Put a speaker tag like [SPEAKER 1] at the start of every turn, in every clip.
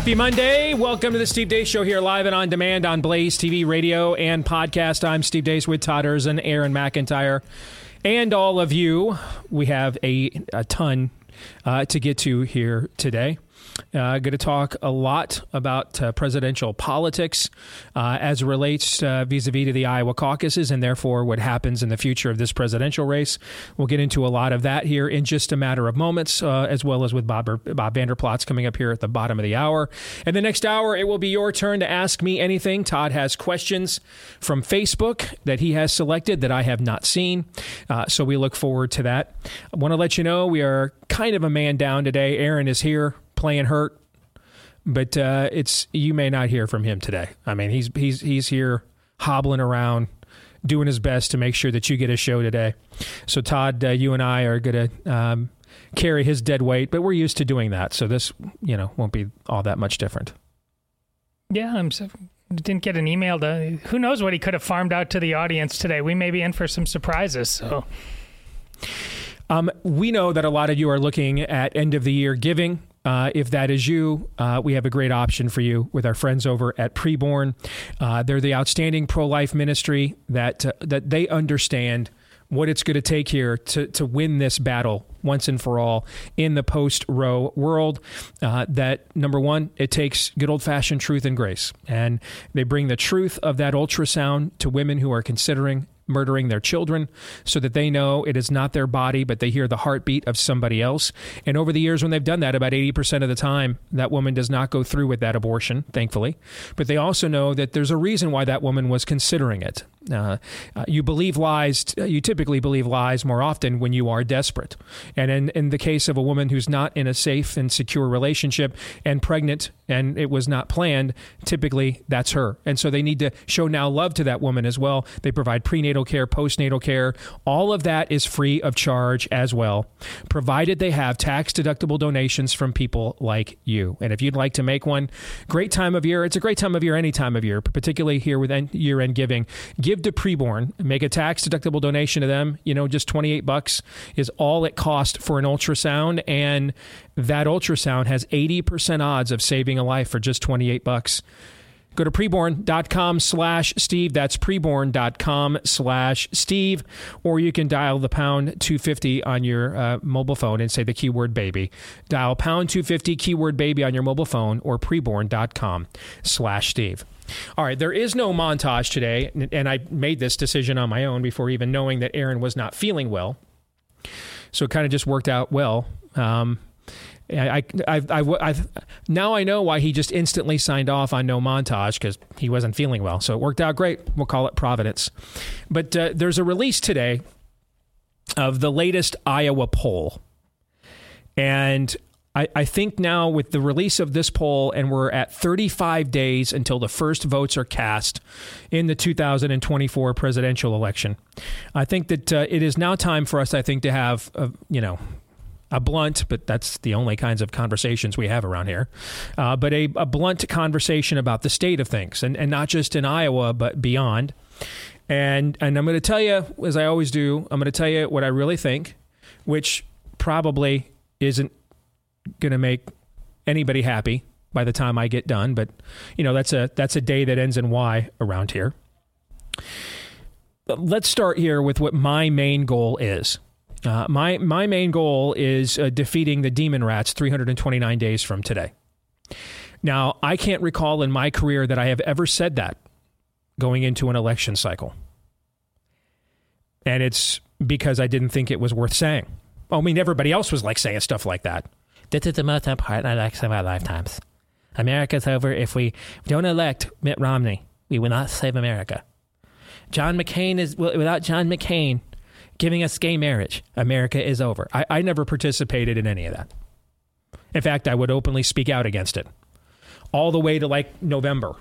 [SPEAKER 1] Happy Monday. Welcome to the Steve Deace Show here live and on demand on Blaze TV, radio, and podcast. I'm Steve Deace with Todd and Aaron McIntyre, and all of you. We have a, a ton uh, to get to here today. Uh, going to talk a lot about uh, presidential politics uh, as relates vis a vis to the Iowa caucuses and therefore what happens in the future of this presidential race. We'll get into a lot of that here in just a matter of moments, uh, as well as with Bob, Bob Vander Plaats coming up here at the bottom of the hour. And the next hour, it will be your turn to ask me anything. Todd has questions from Facebook that he has selected that I have not seen. Uh, so we look forward to that. I want to let you know we are kind of a man down today. Aaron is here playing hurt, but uh, it's you may not hear from him today. I mean, he's he's he's here hobbling around, doing his best to make sure that you get a show today. So Todd, uh, you and I are going to um, carry his dead weight, but we're used to doing that, so this you know won't be all that much different.
[SPEAKER 2] Yeah, I'm. So, didn't get an email to. Who knows what he could have farmed out to the audience today? We may be in for some surprises. So.
[SPEAKER 1] Um, we know that a lot of you are looking at end of the year giving. Uh, if that is you, uh, we have a great option for you with our friends over at Preborn. Uh, they're the outstanding pro life ministry that uh, that they understand what it's going to take here to, to win this battle once and for all in the post Roe world. Uh, that number one, it takes good old fashioned truth and grace. And they bring the truth of that ultrasound to women who are considering murdering their children so that they know it is not their body, but they hear the heartbeat of somebody else. And over the years, when they've done that, about 80% of the time, that woman does not go through with that abortion, thankfully. But they also know that there's a reason why that woman was considering it. Uh, uh, you believe lies, you typically believe lies more often when you are desperate. And in, in the case of a woman who's not in a safe and secure relationship and pregnant and it was not planned, typically that's her. And so they need to show now love to that woman as well. They provide prenatal care, postnatal care. All of that is free of charge as well, provided they have tax deductible donations from people like you. And if you'd like to make one, great time of year. It's a great time of year any time of year, particularly here with year end giving. Give to Preborn, make a tax deductible donation to them. You know, just 28 bucks is all it costs for an ultrasound. And that ultrasound has 80% odds of saving a life for just 28 bucks. Go to preborn.com slash Steve. That's preborn.com slash Steve. Or you can dial the pound 250 on your uh, mobile phone and say the keyword baby. Dial pound 250 keyword baby on your mobile phone or preborn.com slash Steve. All right, there is no montage today, and I made this decision on my own before even knowing that Aaron was not feeling well. So it kind of just worked out well. Um, I, I, I, now I know why he just instantly signed off on no montage because he wasn't feeling well. So it worked out great. We'll call it Providence. But uh, there's a release today of the latest Iowa poll. And I, I think now with the release of this poll, and we're at 35 days until the first votes are cast in the 2024 presidential election, I think that uh, it is now time for us, I think, to have, a, you know, a blunt, but that's the only kinds of conversations we have around here, uh, but a, a, blunt conversation about the state of things, and, and not just in Iowa, but beyond. And, and I'm going to tell you, as I always do, I'm going to tell you what I really think, which probably isn't going to make anybody happy by the time I get done, but you know that's a that's a day that ends in Y around here. Let's start here with what my main goal is. Uh, my my main goal is uh, defeating the demon rats 329 days from today. Now, I can't recall in my career that I have ever said that going into an election cycle. And it's because I didn't think it was worth saying. I mean, everybody else was like saying stuff like that. This is the most important election of our lifetimes. America's over. If we don't elect Mitt Romney, we will not save America. John McCain is without John McCain, giving us gay marriage, America is over. I, I never participated in any of that. In fact, I would openly speak out against it. All the way to like November,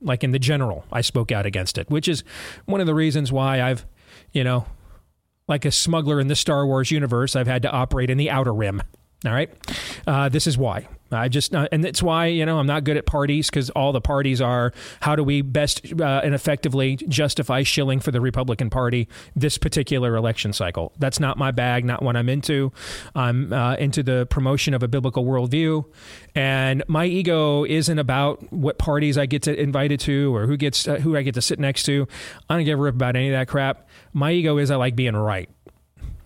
[SPEAKER 1] like in the general, I spoke out against it, which is one of the reasons why I've, you know, like a smuggler in the Star Wars universe, I've had to operate in the outer rim. All right. Uh, this is why. I just, uh, and that's why, you know, I'm not good at parties because all the parties are how do we best uh, and effectively justify shilling for the Republican Party this particular election cycle. That's not my bag, not what I'm into. I'm uh, into the promotion of a biblical worldview. And my ego isn't about what parties I get to invited to or who gets, uh, who I get to sit next to. I don't give a rip about any of that crap. My ego is I like being right.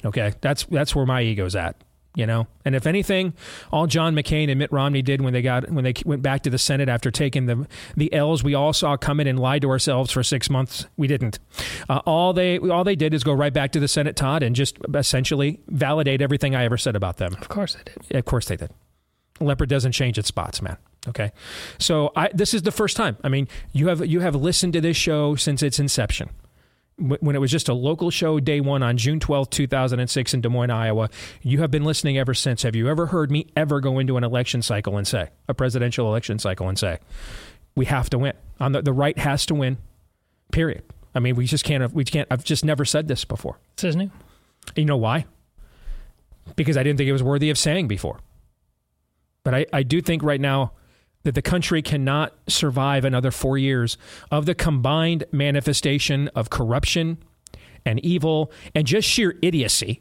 [SPEAKER 1] Okay. That's, that's where my ego's at you know. And if anything, all John McCain and Mitt Romney did when they got when they went back to the Senate after taking the the L's we all saw coming and lied to ourselves for six months, we didn't. Uh, all they all they did is go right back to the Senate, Todd, and just essentially validate everything I ever said about them.
[SPEAKER 2] Of course they did.
[SPEAKER 1] Of course they did. Leopard doesn't change its spots, man. Okay, so I, this is the first time. I mean, you have you have listened to this show since its inception when it was just a local show day one on June 12th, 2006 in Des Moines, Iowa. You have been listening ever since. Have you ever heard me ever go into an election cycle and say, a presidential election cycle and say, we have to win? On the, the right has to win, period. I mean, we just can't, we can't, I've just never said this before.
[SPEAKER 2] This is new.
[SPEAKER 1] You know why? Because I didn't think it was worthy of saying before. But I, I do think right now, that the country cannot survive another four years of the combined manifestation of corruption and evil and just sheer idiocy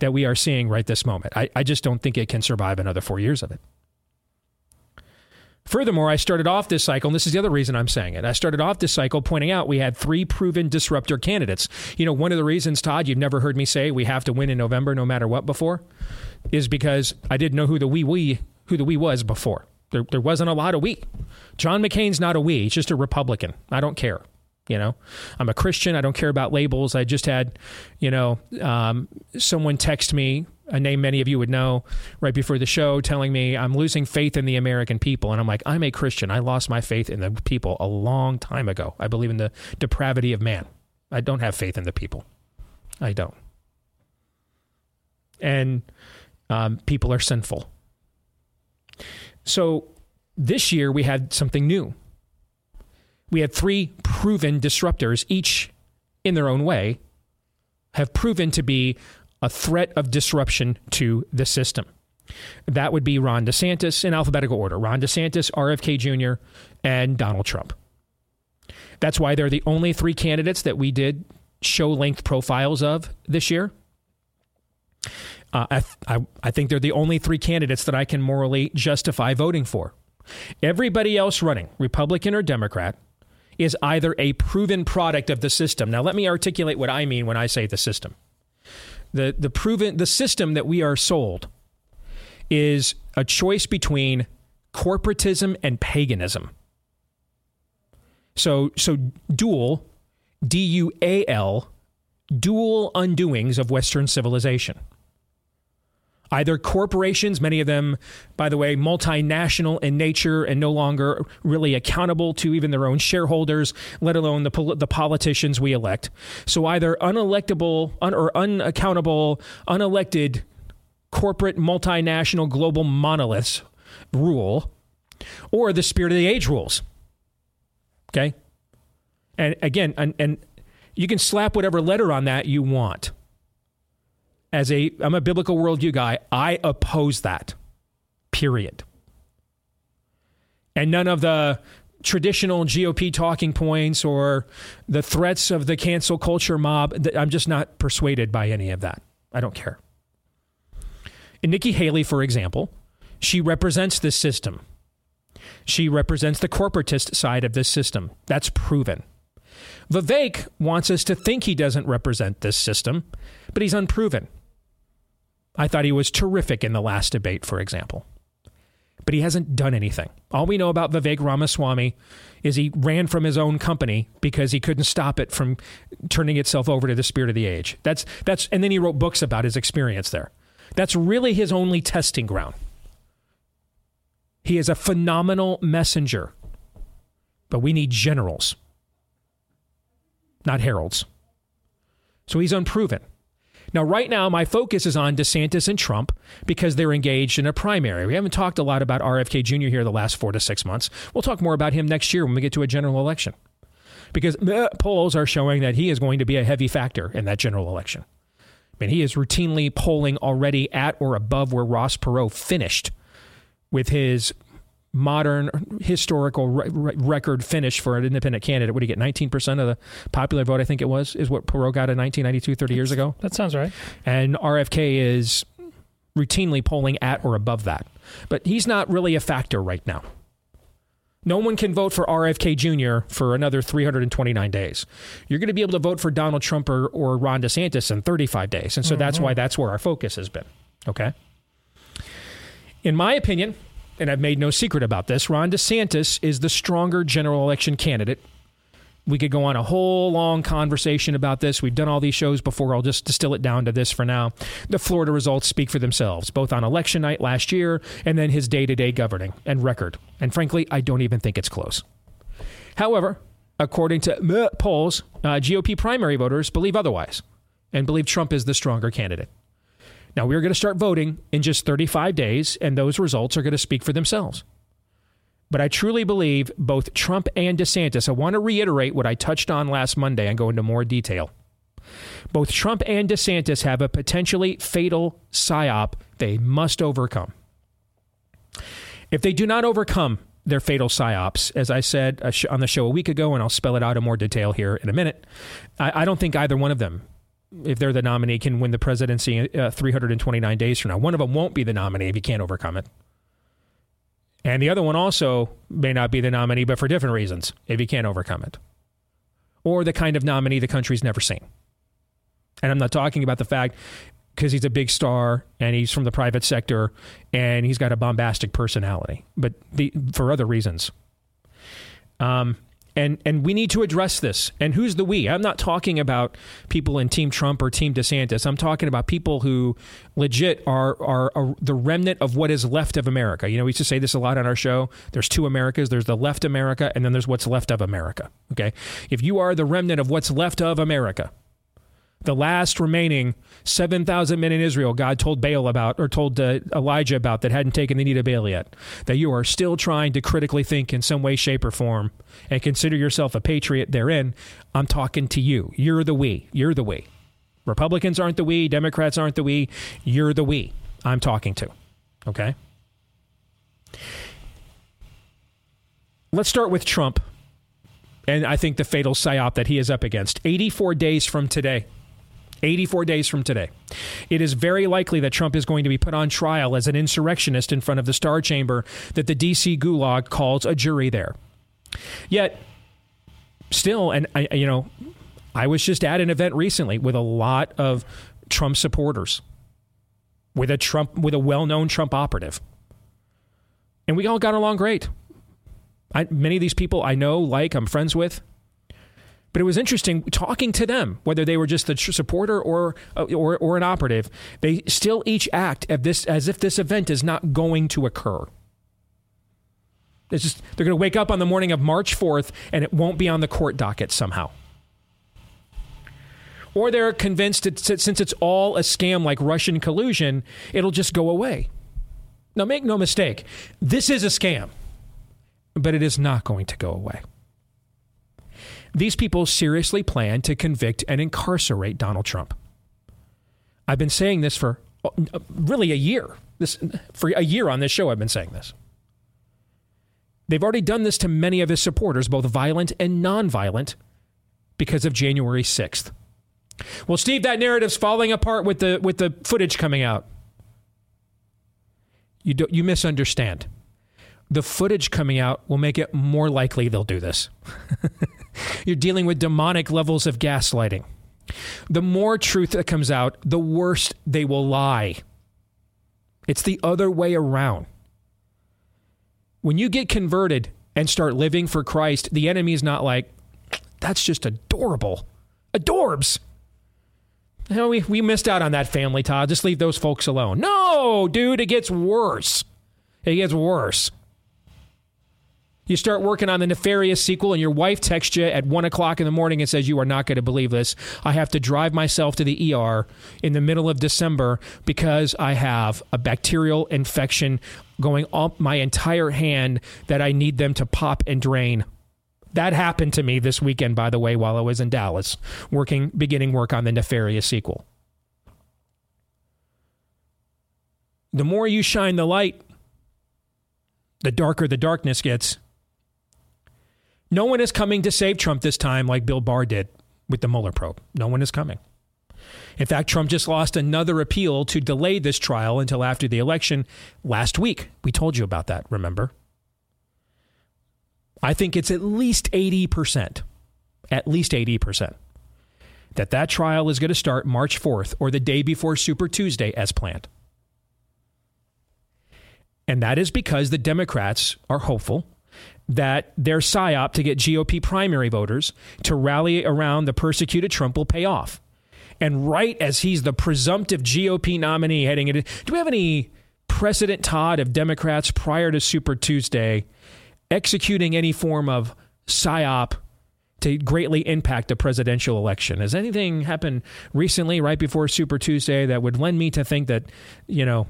[SPEAKER 1] that we are seeing right this moment. I, I just don't think it can survive another four years of it. Furthermore, I started off this cycle, and this is the other reason I'm saying it. I started off this cycle pointing out we had three proven disruptor candidates. You know, one of the reasons, Todd, you've never heard me say we have to win in November no matter what before, is because I didn't know who the we we who the we was before. There, there wasn't a lot of we. John McCain's not a we. He's just a Republican. I don't care. You know, I'm a Christian. I don't care about labels. I just had, you know, um, someone text me a name many of you would know right before the show telling me I'm losing faith in the American people. And I'm like, I'm a Christian. I lost my faith in the people a long time ago. I believe in the depravity of man. I don't have faith in the people. I don't. And um, people are sinful. So this year we had something new. We had three proven disruptors, each in their own way, have proven to be a threat of disruption to the system. That would be Ron DeSantis in alphabetical order Ron DeSantis, RFK Jr., and Donald Trump. That's why they're the only three candidates that we did show length profiles of this year. Uh, I, I, I think they're the only three candidates that I can morally justify voting for. Everybody else running, Republican or Democrat, is either a proven product of the system. Now, let me articulate what I mean when I say the system. The, the proven the system that we are sold is a choice between corporatism and paganism. So so dual D U A L dual undoings of Western civilization either corporations, many of them, by the way, multinational in nature and no longer really accountable to even their own shareholders, let alone the, pol- the politicians we elect. So either unelectable un- or unaccountable, unelected corporate multinational global monoliths rule, or the spirit of the age rules. Okay? And again, and, and you can slap whatever letter on that you want as a I'm a biblical worldview guy, I oppose that. Period. And none of the traditional GOP talking points or the threats of the cancel culture mob, I'm just not persuaded by any of that. I don't care. And Nikki Haley, for example, she represents this system. She represents the corporatist side of this system. That's proven. Vivek wants us to think he doesn't represent this system, but he's unproven. I thought he was terrific in the last debate, for example. But he hasn't done anything. All we know about Vivek Ramaswamy is he ran from his own company because he couldn't stop it from turning itself over to the spirit of the age. That's that's and then he wrote books about his experience there. That's really his only testing ground. He is a phenomenal messenger. But we need generals, not heralds. So he's unproven. Now, right now, my focus is on DeSantis and Trump because they're engaged in a primary. We haven't talked a lot about RFK Jr. here the last four to six months. We'll talk more about him next year when we get to a general election because uh, polls are showing that he is going to be a heavy factor in that general election. I mean, he is routinely polling already at or above where Ross Perot finished with his modern historical re- re- record finish for an independent candidate. What do you get? 19% of the popular vote, I think it was, is what Perot got in 1992, 30 years ago.
[SPEAKER 2] That sounds right.
[SPEAKER 1] And RFK is routinely polling at or above that. But he's not really a factor right now. No one can vote for RFK Jr. for another 329 days. You're going to be able to vote for Donald Trump or, or Ron DeSantis in 35 days. And so mm-hmm. that's why that's where our focus has been. Okay. In my opinion, and I've made no secret about this, Ron DeSantis is the stronger general election candidate. We could go on a whole long conversation about this. We've done all these shows before. I'll just distill it down to this for now. The Florida results speak for themselves, both on election night last year and then his day to day governing and record. And frankly, I don't even think it's close. However, according to polls, uh, GOP primary voters believe otherwise and believe Trump is the stronger candidate. Now, we're going to start voting in just 35 days, and those results are going to speak for themselves. But I truly believe both Trump and DeSantis, I want to reiterate what I touched on last Monday and go into more detail. Both Trump and DeSantis have a potentially fatal psyop they must overcome. If they do not overcome their fatal psyops, as I said uh, on the show a week ago, and I'll spell it out in more detail here in a minute, I don't think either one of them if they're the nominee, can win the presidency uh, 329 days from now. One of them won't be the nominee if he can't overcome it. And the other one also may not be the nominee, but for different reasons if he can't overcome it. Or the kind of nominee the country's never seen. And I'm not talking about the fact because he's a big star and he's from the private sector and he's got a bombastic personality, but the, for other reasons. Um, and and we need to address this. And who's the we? I'm not talking about people in Team Trump or Team DeSantis. I'm talking about people who legit are, are, are the remnant of what is left of America. You know, we used to say this a lot on our show. There's two Americas. There's the left America, and then there's what's left of America. Okay, if you are the remnant of what's left of America, the last remaining 7,000 men in Israel God told Baal about, or told uh, Elijah about, that hadn't taken the need to Baal yet, that you are still trying to critically think in some way, shape, or form and consider yourself a patriot therein, I'm talking to you. You're the we. You're the we. Republicans aren't the we. Democrats aren't the we. You're the we I'm talking to. Okay? Let's start with Trump and I think the fatal psyop that he is up against. 84 days from today. 84 days from today. It is very likely that Trump is going to be put on trial as an insurrectionist in front of the Star Chamber that the D.C. Gulag calls a jury there. Yet, still, and I, you know, I was just at an event recently with a lot of Trump supporters, with a Trump, with a well-known Trump operative, and we all got along great. I, many of these people I know, like, I'm friends with. But it was interesting talking to them, whether they were just the supporter or uh, or, or an operative. They still each act as, this, as if this event is not going to occur. It's just they're going to wake up on the morning of March 4th and it won't be on the court docket somehow. Or they're convinced that since it's all a scam like Russian collusion, it'll just go away. Now, make no mistake, this is a scam, but it is not going to go away. These people seriously plan to convict and incarcerate Donald Trump. I've been saying this for uh, really a year. This for a year on this show I've been saying this. They've already done this to many of his supporters, both violent and nonviolent, because of January 6th. Well, Steve, that narrative's falling apart with the with the footage coming out. You do, you misunderstand. The footage coming out will make it more likely they'll do this. You're dealing with demonic levels of gaslighting. The more truth that comes out, the worse they will lie. It's the other way around. When you get converted and start living for Christ, the enemy is not like, that's just adorable. Adorbs. We, we missed out on that family, Todd. Just leave those folks alone. No, dude, it gets worse. It gets worse. You start working on the nefarious sequel, and your wife texts you at one o'clock in the morning and says, You are not going to believe this. I have to drive myself to the ER in the middle of December because I have a bacterial infection going up my entire hand that I need them to pop and drain. That happened to me this weekend, by the way, while I was in Dallas, working, beginning work on the nefarious sequel. The more you shine the light, the darker the darkness gets. No one is coming to save Trump this time like Bill Barr did with the Mueller probe. No one is coming. In fact, Trump just lost another appeal to delay this trial until after the election last week. We told you about that, remember? I think it's at least 80%, at least 80%, that that trial is going to start March 4th or the day before Super Tuesday as planned. And that is because the Democrats are hopeful that their psyop to get GOP primary voters to rally around the persecuted Trump will pay off. And right as he's the presumptive GOP nominee heading into, do we have any precedent, Todd, of Democrats prior to Super Tuesday executing any form of psyop to greatly impact a presidential election? Has anything happened recently, right before Super Tuesday, that would lend me to think that, you know,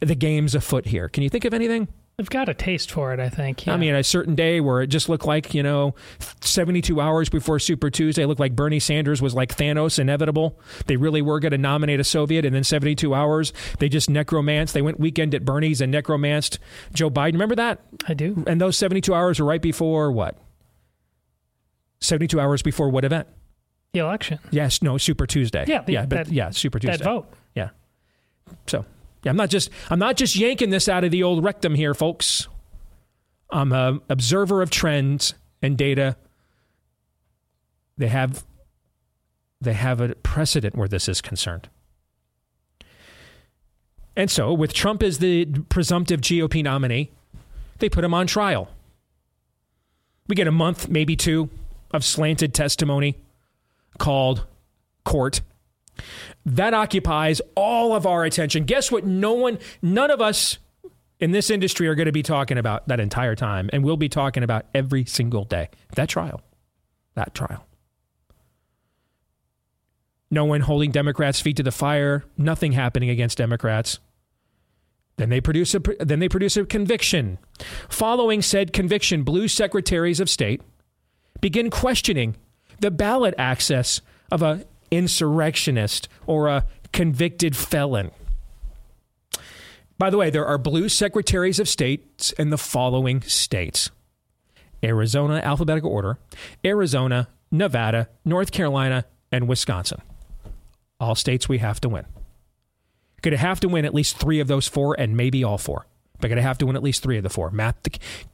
[SPEAKER 1] the game's afoot here? Can you think of anything?
[SPEAKER 2] They've got a taste for it, I think. Yeah.
[SPEAKER 1] I mean, a certain day where it just looked like, you know, 72 hours before Super Tuesday, looked like Bernie Sanders was like Thanos, inevitable. They really were going to nominate a Soviet, and then 72 hours, they just necromanced. They went weekend at Bernie's and necromanced Joe Biden. Remember that?
[SPEAKER 2] I do.
[SPEAKER 1] And those 72 hours were right before what? 72 hours before what event?
[SPEAKER 2] The election.
[SPEAKER 1] Yes, no, Super Tuesday.
[SPEAKER 2] Yeah, the,
[SPEAKER 1] yeah, but
[SPEAKER 2] that,
[SPEAKER 1] yeah, Super Tuesday.
[SPEAKER 2] That vote.
[SPEAKER 1] Yeah. So yeah, I'm not just I'm not just yanking this out of the old rectum here, folks. I'm an observer of trends and data. They have they have a precedent where this is concerned. And so, with Trump as the presumptive GOP nominee, they put him on trial. We get a month, maybe two, of slanted testimony called court that occupies all of our attention. Guess what? No one, none of us in this industry are going to be talking about that entire time, and we'll be talking about every single day. That trial. That trial. No one holding Democrats' feet to the fire, nothing happening against Democrats. Then they produce a then they produce a conviction. Following said conviction, blue secretaries of state begin questioning the ballot access of a insurrectionist or a convicted felon. By the way, there are blue secretaries of states in the following states Arizona, alphabetical order, Arizona, Nevada, North Carolina, and Wisconsin. All states we have to win. To have to win at least three of those four, and maybe all four. But to have to win at least three of the four. Math,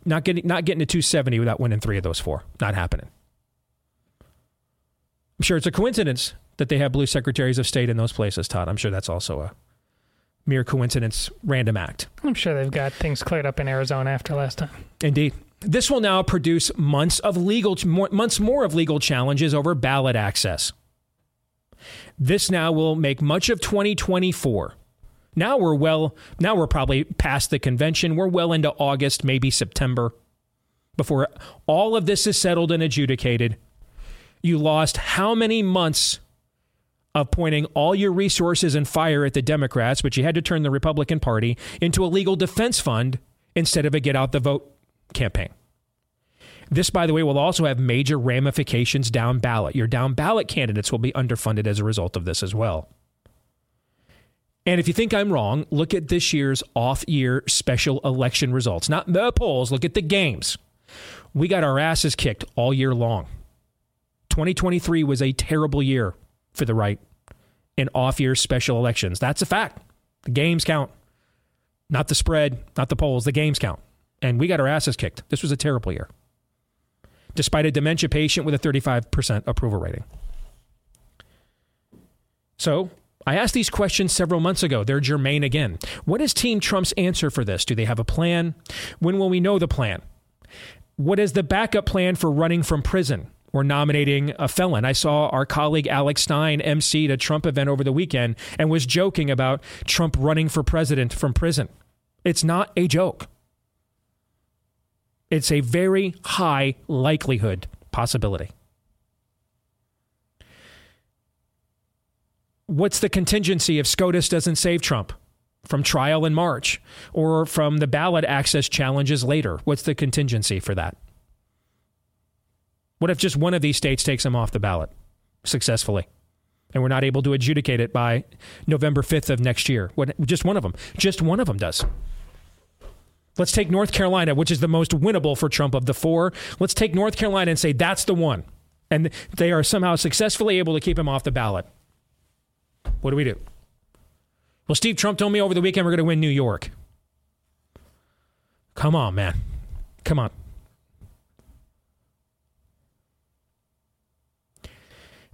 [SPEAKER 1] not getting not getting to 270 without winning three of those four. Not happening. I'm sure it's a coincidence that they have blue secretaries of state in those places, Todd. I'm sure that's also a mere coincidence, random act.
[SPEAKER 2] I'm sure they've got things cleared up in Arizona after last time.
[SPEAKER 1] Indeed. This will now produce months of legal months more of legal challenges over ballot access. This now will make much of 2024. Now we're well now we're probably past the convention. We're well into August, maybe September before all of this is settled and adjudicated. You lost how many months of pointing all your resources and fire at the Democrats, but you had to turn the Republican Party into a legal defense fund instead of a get out the vote campaign. This, by the way, will also have major ramifications down ballot. Your down ballot candidates will be underfunded as a result of this as well. And if you think I'm wrong, look at this year's off year special election results. Not the polls, look at the games. We got our asses kicked all year long. 2023 was a terrible year for the right in off year special elections. That's a fact. The games count, not the spread, not the polls. The games count. And we got our asses kicked. This was a terrible year, despite a dementia patient with a 35% approval rating. So I asked these questions several months ago. They're germane again. What is Team Trump's answer for this? Do they have a plan? When will we know the plan? What is the backup plan for running from prison? Or nominating a felon. I saw our colleague Alex Stein emceed a Trump event over the weekend and was joking about Trump running for president from prison. It's not a joke. It's a very high likelihood possibility. What's the contingency if SCOTUS doesn't save Trump from trial in March or from the ballot access challenges later? What's the contingency for that? What if just one of these states takes him off the ballot successfully? And we're not able to adjudicate it by November 5th of next year. What, just one of them. Just one of them does. Let's take North Carolina, which is the most winnable for Trump of the four. Let's take North Carolina and say that's the one. And they are somehow successfully able to keep him off the ballot. What do we do? Well, Steve Trump told me over the weekend we're going to win New York. Come on, man. Come on.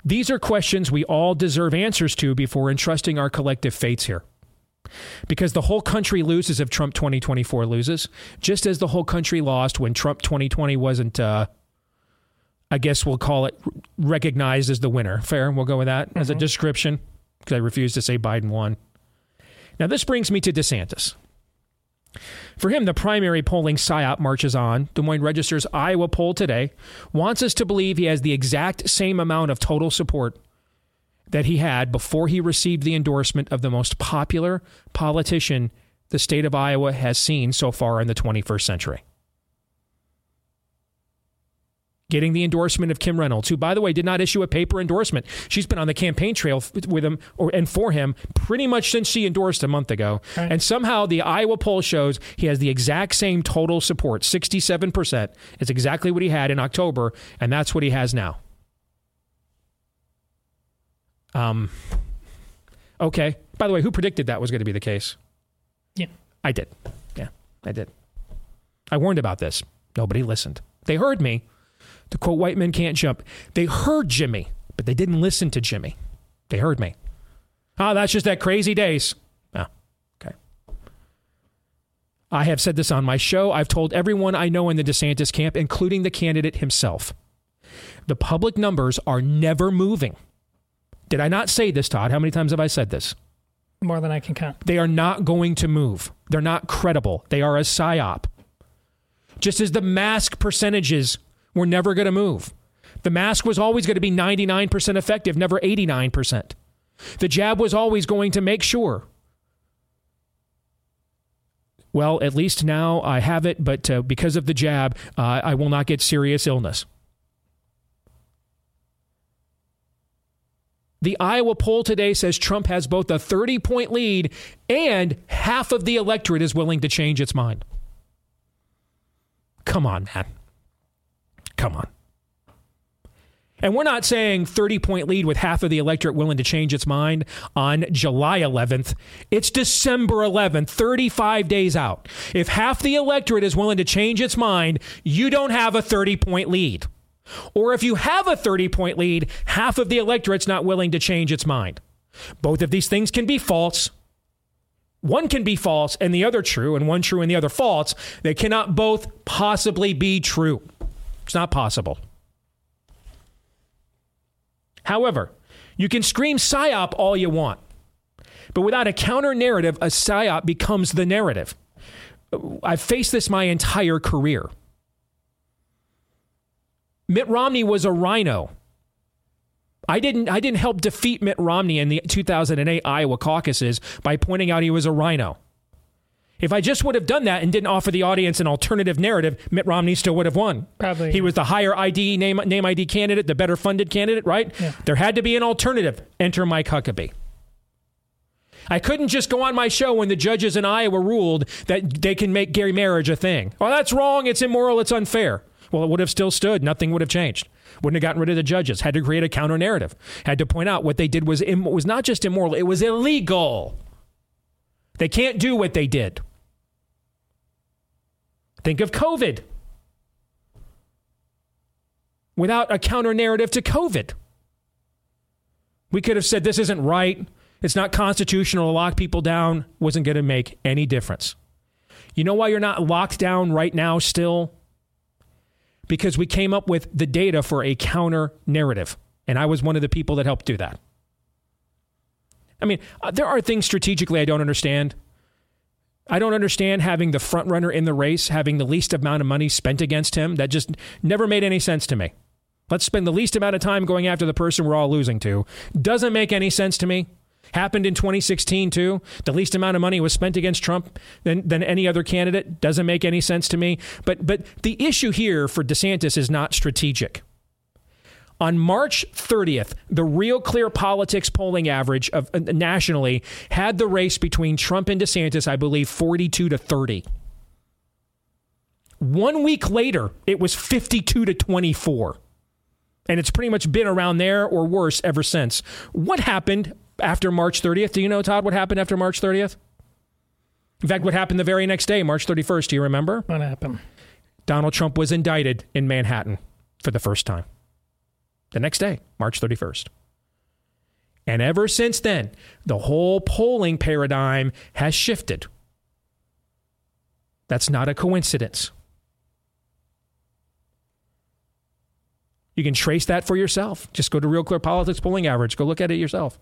[SPEAKER 1] These are questions we all deserve answers to before entrusting our collective fates here. Because the whole country loses if Trump 2024 loses, just as the whole country lost when Trump 2020 wasn't, uh, I guess we'll call it recognized as the winner. Fair, we'll go with that mm-hmm. as a mm-hmm. description, because I refuse to say Biden won. Now, this brings me to DeSantis. For him, the primary polling PSYOP marches on. Des Moines Register's Iowa poll today wants us to believe he has the exact same amount of total support that he had before he received the endorsement of the most popular politician the state of Iowa has seen so far in the 21st century getting the endorsement of Kim Reynolds, who, by the way, did not issue a paper endorsement. She's been on the campaign trail with him or and for him pretty much since she endorsed a month ago. Right. And somehow the Iowa poll shows he has the exact same total support, 67%. It's exactly what he had in October, and that's what he has now. Um, okay. By the way, who predicted that was going to be the case?
[SPEAKER 2] Yeah.
[SPEAKER 1] I did. Yeah, I did. I warned about this. Nobody listened. They heard me to quote, white men can't jump. They heard Jimmy, but they didn't listen to Jimmy. They heard me. Oh, that's just that crazy Deace. Oh, okay. I have said this on my show. I've told everyone I know in the DeSantis camp, including the candidate himself. The public numbers are never moving. Did I not say this, Todd? How many times have I said this?
[SPEAKER 2] More than I can count.
[SPEAKER 1] They are not going to move. They're not credible. They are a psyop. Just as the mask percentages were never going to move. The mask was always going to be 99% effective, never 89%. The jab was always going to make sure. Well, at least now I have it, but uh, because of the jab, uh, I will not get serious illness. The Iowa poll today says Trump has both a 30 point lead and half of the electorate is willing to change its mind. Come on, man. Come on. And we're not saying 30 point lead with half of the electorate willing to change its mind on July 11th. It's December 11th, 35 days out. If half the electorate is willing to change its mind, you don't have a 30 point lead. Or if you have a 30 point lead, half of the electorate's not willing to change its mind. Both of these things can be false. One can be false and the other true, and one true and the other false. They cannot both possibly be true. It's not possible. However, you can scream PSYOP all you want, but without a counter narrative, a PSYOP becomes the narrative. I've faced this my entire career. Mitt Romney was a RINO. I didn't I didn't help defeat Mitt Romney in the 2008 Iowa caucuses by pointing out he was a RINO. If I just would have done that and didn't offer the audience an alternative narrative, Mitt Romney still would have won.
[SPEAKER 2] Probably.
[SPEAKER 1] He was the higher ID name name ID candidate, the better funded candidate, right? Yeah. There had to be an alternative. Enter Mike Huckabee. I couldn't just go on my show when the judges in Iowa ruled that they can make gay marriage a thing. Oh, that's wrong. It's immoral. It's unfair. Well, it would have still stood. Nothing would have changed. Wouldn't have gotten rid of the judges. Had to create a counter narrative. Had to point out what they did was Im- was not just immoral. It was illegal. They can't do what they did. Think of COVID without a counter narrative to COVID. We could have said this isn't right. It's not constitutional to lock people down. Wasn't going to make any difference. You know why you're not locked down right now still? Because we came up with the data for a counter narrative. And I was one of the people that helped do that. I mean, uh, there are things strategically I don't understand. I don't understand having the front runner in the race having the least amount of money spent against him. That just never made any sense to me. Let's spend the least amount of time going after the person we're all losing to. Doesn't make any sense to me. Happened in 2016 too. The least amount of money was spent against Trump than, than any other candidate. Doesn't make any sense to me. But but the issue here for DeSantis is not strategic. On March 30th, the Real Clear Politics polling average of uh, nationally had the race between Trump and DeSantis, I believe, 42 to 30. One week later, it was 52 to 24. And it's pretty much been around there or worse ever since. What happened after March 30th? Do you know, Todd, what happened after March 30th? In fact, what happened the very next day, March 31st? Do you remember?
[SPEAKER 2] What happened?
[SPEAKER 1] Donald Trump was indicted in Manhattan for the first time. The next day, March 31st. And ever since then, the whole polling paradigm has shifted. That's not a coincidence. You can trace that for yourself. Just go to Real Clear Politics polling average. Go look at it yourself.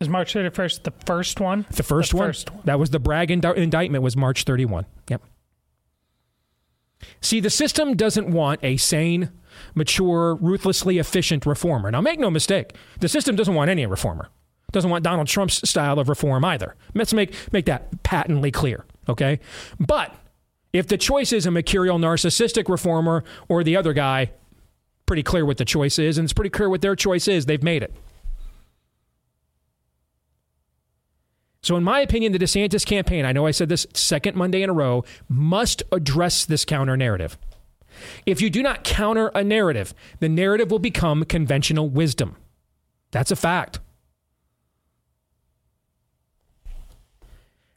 [SPEAKER 2] Is March 31st the first one?
[SPEAKER 1] The first,
[SPEAKER 2] the
[SPEAKER 1] one,
[SPEAKER 2] first one.
[SPEAKER 1] That was the Bragg indi- indictment was March 31. Yep. See, the system doesn't want a sane, mature, ruthlessly efficient reformer. Now, make no mistake, the system doesn't want any reformer. Doesn't want Donald Trump's style of reform either. Let's make make that patently clear, okay? But if the choice is a mercurial, narcissistic reformer or the other guy, pretty clear what the choice is, and it's pretty clear what their choice is. They've made it. So, in my opinion, the DeSantis campaign, I know I said this second Monday in a row, must address this counter narrative. If you do not counter a narrative, the narrative will become conventional wisdom. That's a fact.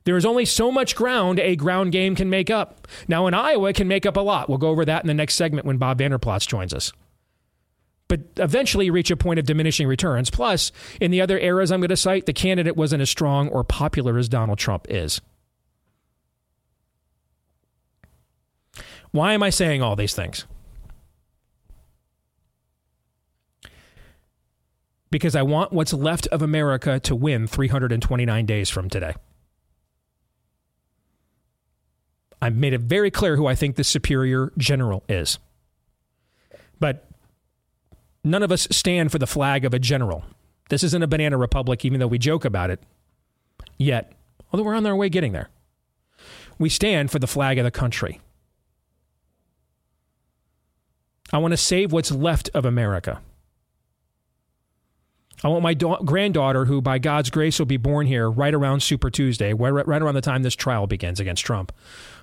[SPEAKER 1] There is only so much ground a ground game can make up. Now, in Iowa, can make up a lot. We'll go over that in the next segment when Bob Vander Plaats joins us but eventually you reach a point of diminishing returns. Plus, in the other eras I'm going to cite, the candidate wasn't as strong or popular as Donald Trump is. Why am I saying all these things? Because I want what's left of America to win 329 days from today. I've made it very clear who I think the superior general is. But None of us stand for the flag of a general. This isn't a banana republic, even though we joke about it yet, although we're on our way getting there. We stand for the flag of the country. I want to save what's left of America. I want my da- granddaughter, who by God's grace will be born here right around Super Tuesday, right around the time this trial begins against Trump.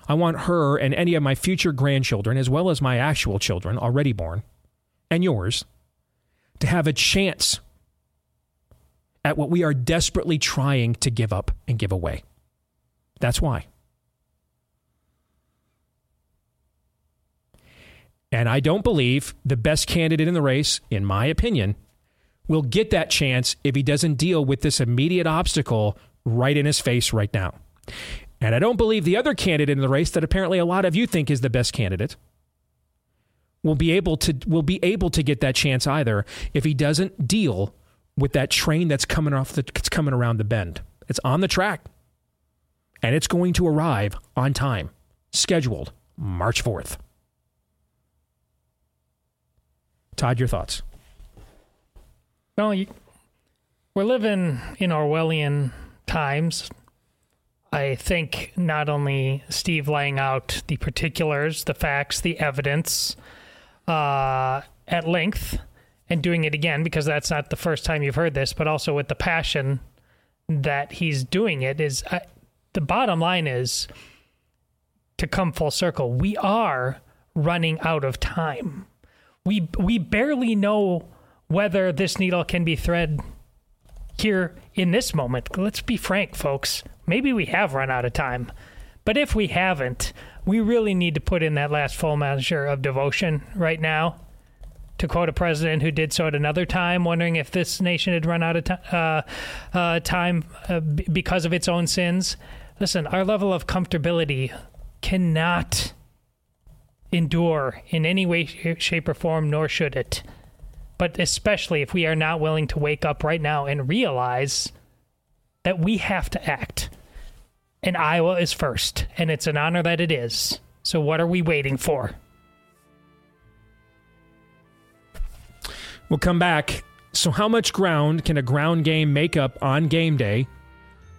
[SPEAKER 1] I want her and any of my future grandchildren, as well as my actual children already born, and yours, to have a chance at what we are desperately trying to give up and give away. That's why. And I don't believe the best candidate in the race, in my opinion, will get that chance if he doesn't deal with this immediate obstacle right in his face right now. And I don't believe the other candidate in the race that apparently a lot of you think is the best candidate will be able to will be able to get that chance either if he doesn't deal with that train that's coming off the it's coming around the bend. It's on the track. And it's going to arrive on time, scheduled March 4th. Todd, your thoughts?
[SPEAKER 2] Well, you, we're living in Orwellian times. I think not only Steve laying out the particulars, the facts, the evidence, uh, at length and doing it again because that's not the first time you've heard this, but also with the passion that he's doing it is uh, the bottom line is to come full circle. We are running out of time. We we barely know whether this needle can be thread here in this moment. Let's be frank, folks. Maybe we have run out of time. But if we haven't, we really need to put in that last full measure of devotion right now. To quote a president who did so at another time, wondering if this nation had run out of t- uh, uh, time uh, b- because of its own sins. Listen, our level of comfortability cannot endure in any way, shape, or form, nor should it. But especially if we are not willing to wake up right now and realize that we have to act and Iowa is first, and it's an honor that it is. So, what are we waiting for?
[SPEAKER 1] We'll come back. So, how much ground can a ground game make up on game day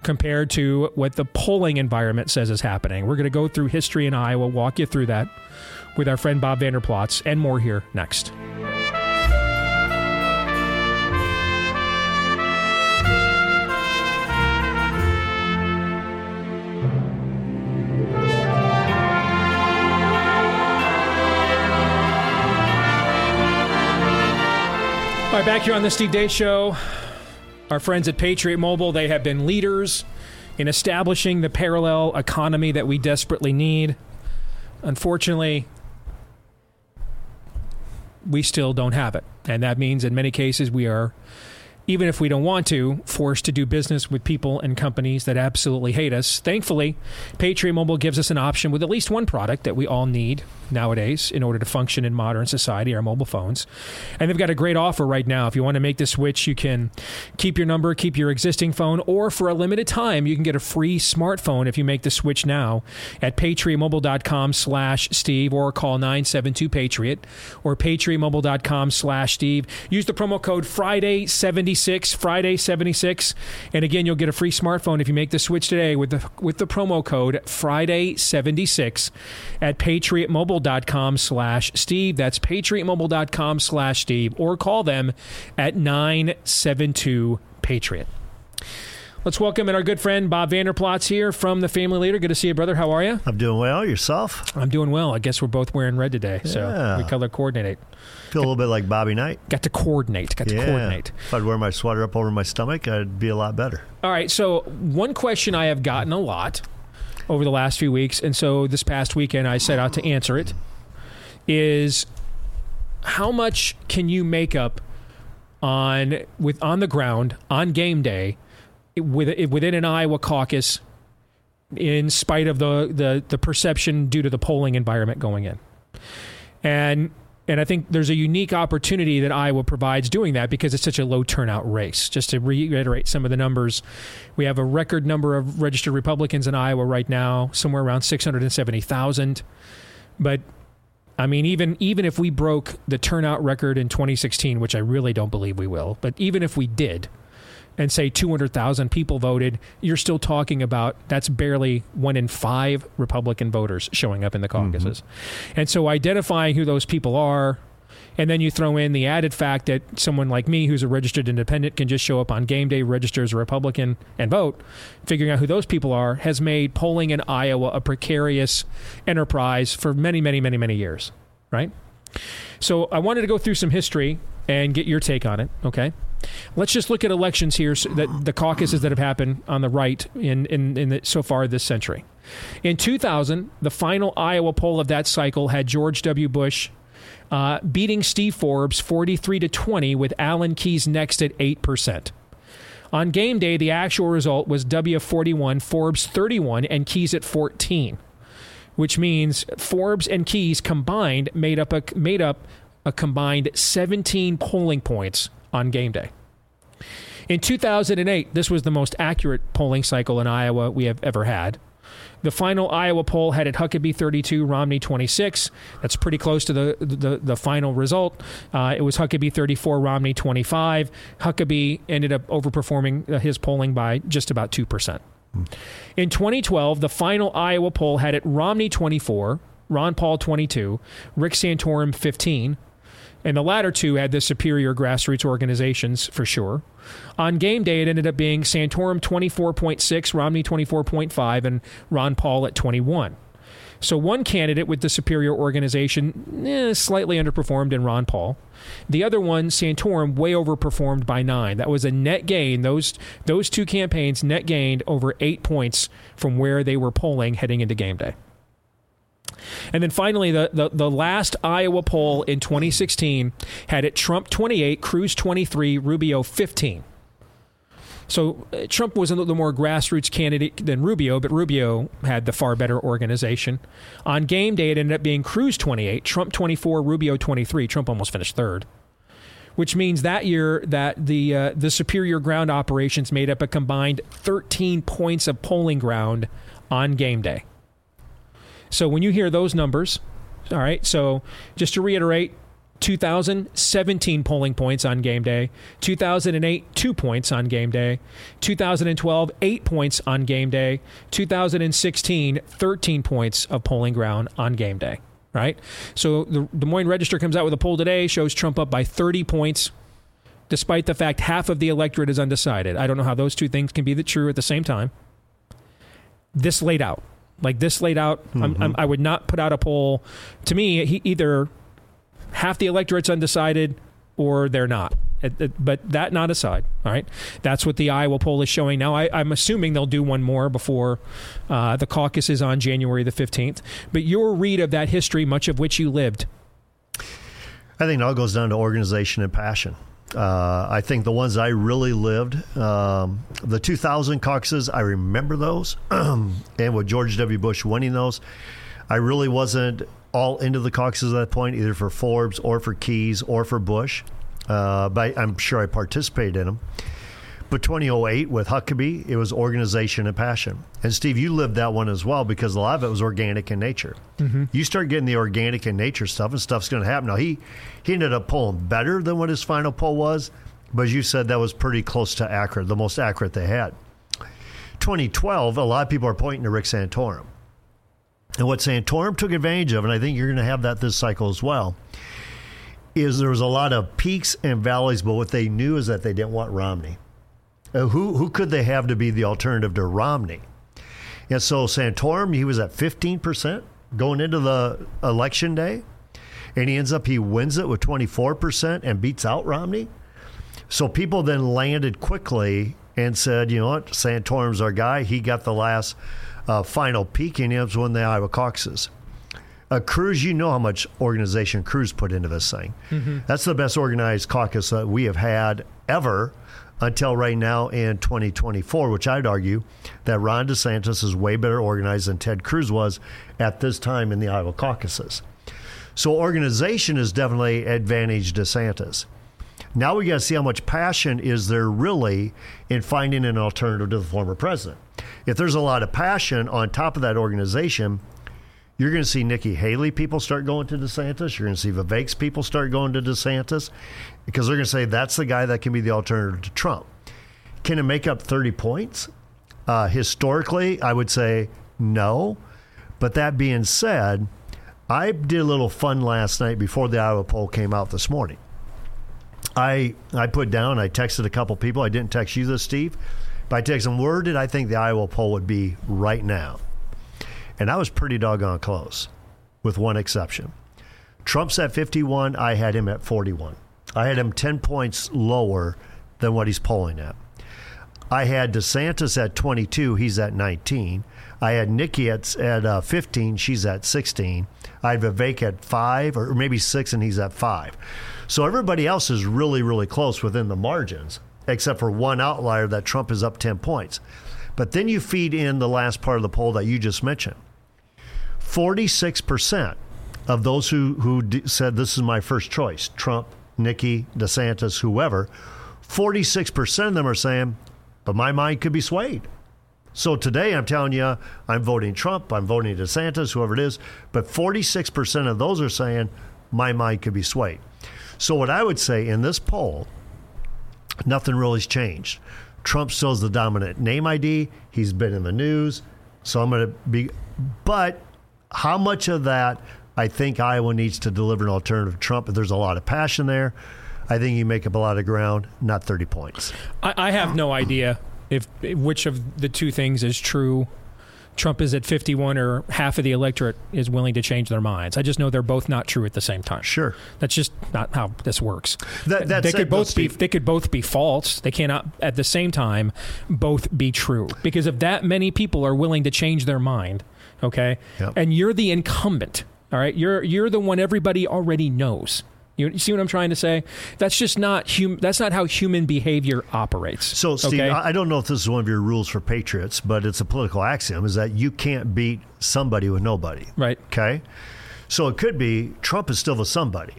[SPEAKER 1] compared to what the polling environment says is happening? We're going to go through history in Iowa, walk you through that with our friend Bob Vander Plaats, and more here next. All right, back here on the Steve Deace Show. Our friends at Patriot Mobile, they have been leaders in establishing the parallel economy that we desperately need. Unfortunately, we still don't have it. And that means in many cases we are even if we don't want to, forced to do business with people and companies that absolutely hate us. Thankfully, Patriot Mobile gives us an option with at least one product that we all need nowadays in order to function in modern society, our mobile phones. And they've got a great offer right now. If you want to make the switch, you can keep your number, keep your existing phone, or for a limited time, you can get a free smartphone if you make the switch now at patriotmobile.com slash Steve or call 972 Patriot or patriotmobile.com slash Steve. Use the promo code Friday70 76 Friday 76 and again you'll get a free smartphone if you make the switch today with the with the promo code Friday 76 at patriotmobile.com slash Steve that's patriotmobile.com slash Steve or call them at 972 Patriot Let's welcome in our good friend Bob Vander Plaats here from the Family Leader. Good to see you, brother. How are you?
[SPEAKER 3] I'm doing well. Yourself?
[SPEAKER 1] I'm doing well. I guess we're both wearing red today, so
[SPEAKER 3] Yeah.
[SPEAKER 1] we color coordinate.
[SPEAKER 3] Feel a little bit like Bobby Knight.
[SPEAKER 1] Got to coordinate. Got to
[SPEAKER 3] yeah.
[SPEAKER 1] coordinate.
[SPEAKER 3] If I'd wear my sweater up over my stomach, I'd be a lot better.
[SPEAKER 1] All right. So, one question I have gotten a lot over the last few weeks, and so this past weekend I set out to answer it, is how much can you make up on with on the ground on game day with within an Iowa caucus, in spite of the the, the perception due to the polling environment going in, and and I think there's a unique opportunity that Iowa provides doing that because it's such a low turnout race. Just to reiterate some of the numbers, we have a record number of registered Republicans in Iowa right now, somewhere around 670,000. But I mean, even even if we broke the turnout record in 2016, which I really don't believe we will, but even if we did, and say 200,000 people voted, you're still talking about that's barely one in five Republican voters showing up in the caucuses. Mm-hmm. And so identifying who those people are, and then you throw in the added fact that someone like me, who's a registered independent, can just show up on game day, register as a Republican, and vote. Figuring out who those people are has made polling in Iowa a precarious enterprise for many, many, many, many years, right? So I wanted to go through some history and get your take on it, okay? Let's just look at elections here, so that the caucuses that have happened on the right in in, in the, so far this century. In 2000, the final Iowa poll of that cycle had George W. Bush uh, beating Steve Forbes 43 to 20, with Alan Keyes next at eight percent. On game day, the actual result was W 41, Forbes 31, and Keyes at 14, which means Forbes and Keyes combined made up a made up a combined 17 polling points on game day. In 2008, this was the most accurate polling cycle in Iowa we have ever had. The final Iowa poll had it Huckabee 32, Romney 26. That's pretty close to the the, the final result. Uh, it was Huckabee 34, Romney 25. Huckabee ended up overperforming uh, his polling by just about 2%. In 2012, the final Iowa poll had it Romney 24, Ron Paul 22, Rick Santorum 15, and the latter two had the superior grassroots organizations for sure. On game day, it ended up being Santorum 24.6, Romney 24.5, and Ron Paul at 21. So one candidate with the superior organization eh, slightly underperformed in Ron Paul. The other one, Santorum, way overperformed by nine. That was a net gain. Those those two campaigns net gained over eight points from where they were polling heading into game day. And then finally, the, the, the, last Iowa poll in 2016 had it Trump 28, Cruz 23, Rubio 15. So uh, Trump was a little more grassroots candidate than Rubio, but Rubio had the far better organization. On game day, it ended up being Cruz 28, Trump 24, Rubio 23. Trump almost finished third. Which means that year that the uh, the superior ground operations made up a combined 13 points of polling ground on game day. So when you hear those numbers, all right, so just to reiterate, 2017 polling points on game day, 2008 2 points on game day, 2012 8 points on game day, 2016 13 points of polling ground on game day, right? So the Des Moines Register comes out with a poll today shows Trump up by 30 points despite the fact half of the electorate is undecided. I don't know how those two things can be the true at the same time. This laid out like this laid out. Mm-hmm. I'm, I'm, i would not put out a poll. To me, he, either half the electorate's undecided or they're not. It- it- but that not aside, all right. That's what the Iowa poll is showing now. I, I'm assuming they'll do one more before uh, the caucus is on January the 15th. But your read of that history, much of which you lived,
[SPEAKER 3] I think it all goes down to organization and passion. Uh, I think the ones I really lived, um, the 2000 caucuses, I remember those. and with George W. Bush winning those, I really wasn't all into the caucuses at that point, either for Forbes or for Keyes or for Bush. Uh, but I'm sure I participated in them. But 2008 with Huckabee, it was organization and passion. And Steve, you lived that one as well because a lot of it was organic in nature. Mm-hmm. You start getting the organic in nature stuff, and stuff's going to happen. Now he he ended up pulling better than what his final poll was, but as you said, that was pretty close to accurate, the most accurate they had. 2012, a lot of people are pointing to Rick Santorum. And what Santorum took advantage of, and I think you're going to have that this cycle as well, is there was a lot of peaks and valleys, but what they knew is that they didn't want Romney. Uh, who who could they have to be the alternative to Romney? And so Santorum, he was at 15% going into the election day, and he ends up he wins it with 24% and beats out Romney. So people then landed quickly and said, you know what, Santorum's our guy. He got the last uh, final peak, and he was won the Iowa caucuses. Uh, Cruz, you know how much organization Cruz put into this thing. That's the best organized caucus that we have had ever until right now in 2024, which I'd argue that Ron DeSantis is way better organized than Ted Cruz was at this time in the Iowa caucuses. So organization is definitely advantage DeSantis. Now we got to see how much passion is there really in finding an alternative to the former president. If there's a lot of passion on top of that organization, you're going to see Nikki Haley people start going to DeSantis. You're going to see Vivek's people start going to DeSantis because they're going to say that's the guy that can be the alternative to Trump. Can it make up 30 points? Uh, historically, I would say no. But that being said, I did a little fun last night before the Iowa poll came out this morning. I I put down, I texted a couple people. I didn't text you this, Steve, but I texted them, where did I think the Iowa poll would be right now? And I was pretty doggone close, with one exception. Trump's at 51. I had him at 41. I had him 10 points lower than what he's polling at. I had DeSantis at 22. He's at 19. I had Nikki at, at uh, 15. She's at 16. I had Vivek at 5 or maybe 6, and he's at 5. So everybody else is really, really close within the margins, except for one outlier that Trump is up 10 points. But then you feed in the last part of the poll that you just mentioned. 46% of those who, who d- said this is my first choice Trump, Nikki, DeSantis, whoever 46% of them are saying, but my mind could be swayed. So today I'm telling you, I'm voting Trump, I'm voting DeSantis, whoever it is, but 46% of those are saying my mind could be swayed. So what I would say in this poll, nothing really has changed. Trump still is the dominant name ID. He's been in the news. So I'm going to be, but how much of that I think Iowa needs to deliver an alternative to Trump? If there's a lot of passion there, I think you make up a lot of ground, not 30 points.
[SPEAKER 1] I, I have no idea if which of the two things is true. Trump is at 51 or half of the electorate is willing to change their minds. I just know they're both not true at the same time.
[SPEAKER 3] Sure.
[SPEAKER 1] That's just not how this works.
[SPEAKER 3] That- that
[SPEAKER 1] they could both be they could both be false. They cannot at the same time both be true. Because if that many people are willing to change their mind, okay?
[SPEAKER 3] Yep.
[SPEAKER 1] And you're the incumbent, all right? You're you're the one everybody already knows. You, see what I'm trying to say? That's just not hum, that's not how human behavior operates.
[SPEAKER 3] So, Steve,
[SPEAKER 1] okay?
[SPEAKER 3] I I don't know if this is one of your rules for patriots, but it's a political axiom is that you can't beat somebody with nobody.
[SPEAKER 1] right.
[SPEAKER 3] Okay. So it could be Trump is still the somebody.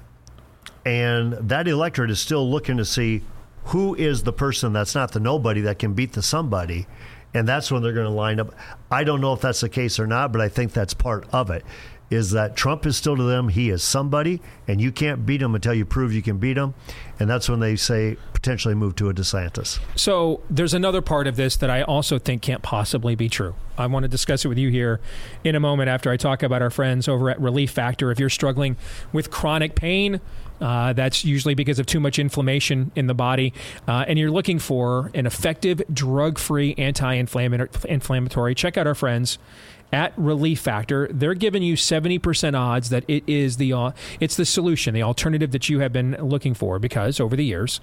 [SPEAKER 3] And that electorate is still looking to see who is the person that's not the nobody that can beat the somebody. And that's when they're going to line up. I don't know if that's the case or not, but I think that's part of it. Is that Trump is still to them, he is somebody, and you can't beat him until you prove you can beat him. And that's when they say potentially move to a DeSantis.
[SPEAKER 1] So there's another part of this that I also think can't possibly be true. I want to discuss it with you here in a moment after I talk about our friends over at Relief Factor. If you're struggling with chronic pain, uh, that's usually because of too much inflammation in the body, uh, and you're looking for an effective, drug-free anti-inflammatory. Check out our friends at Relief Factor, they're giving you 70% odds that it is the uh, it's the solution, the alternative that you have been looking for because over the years,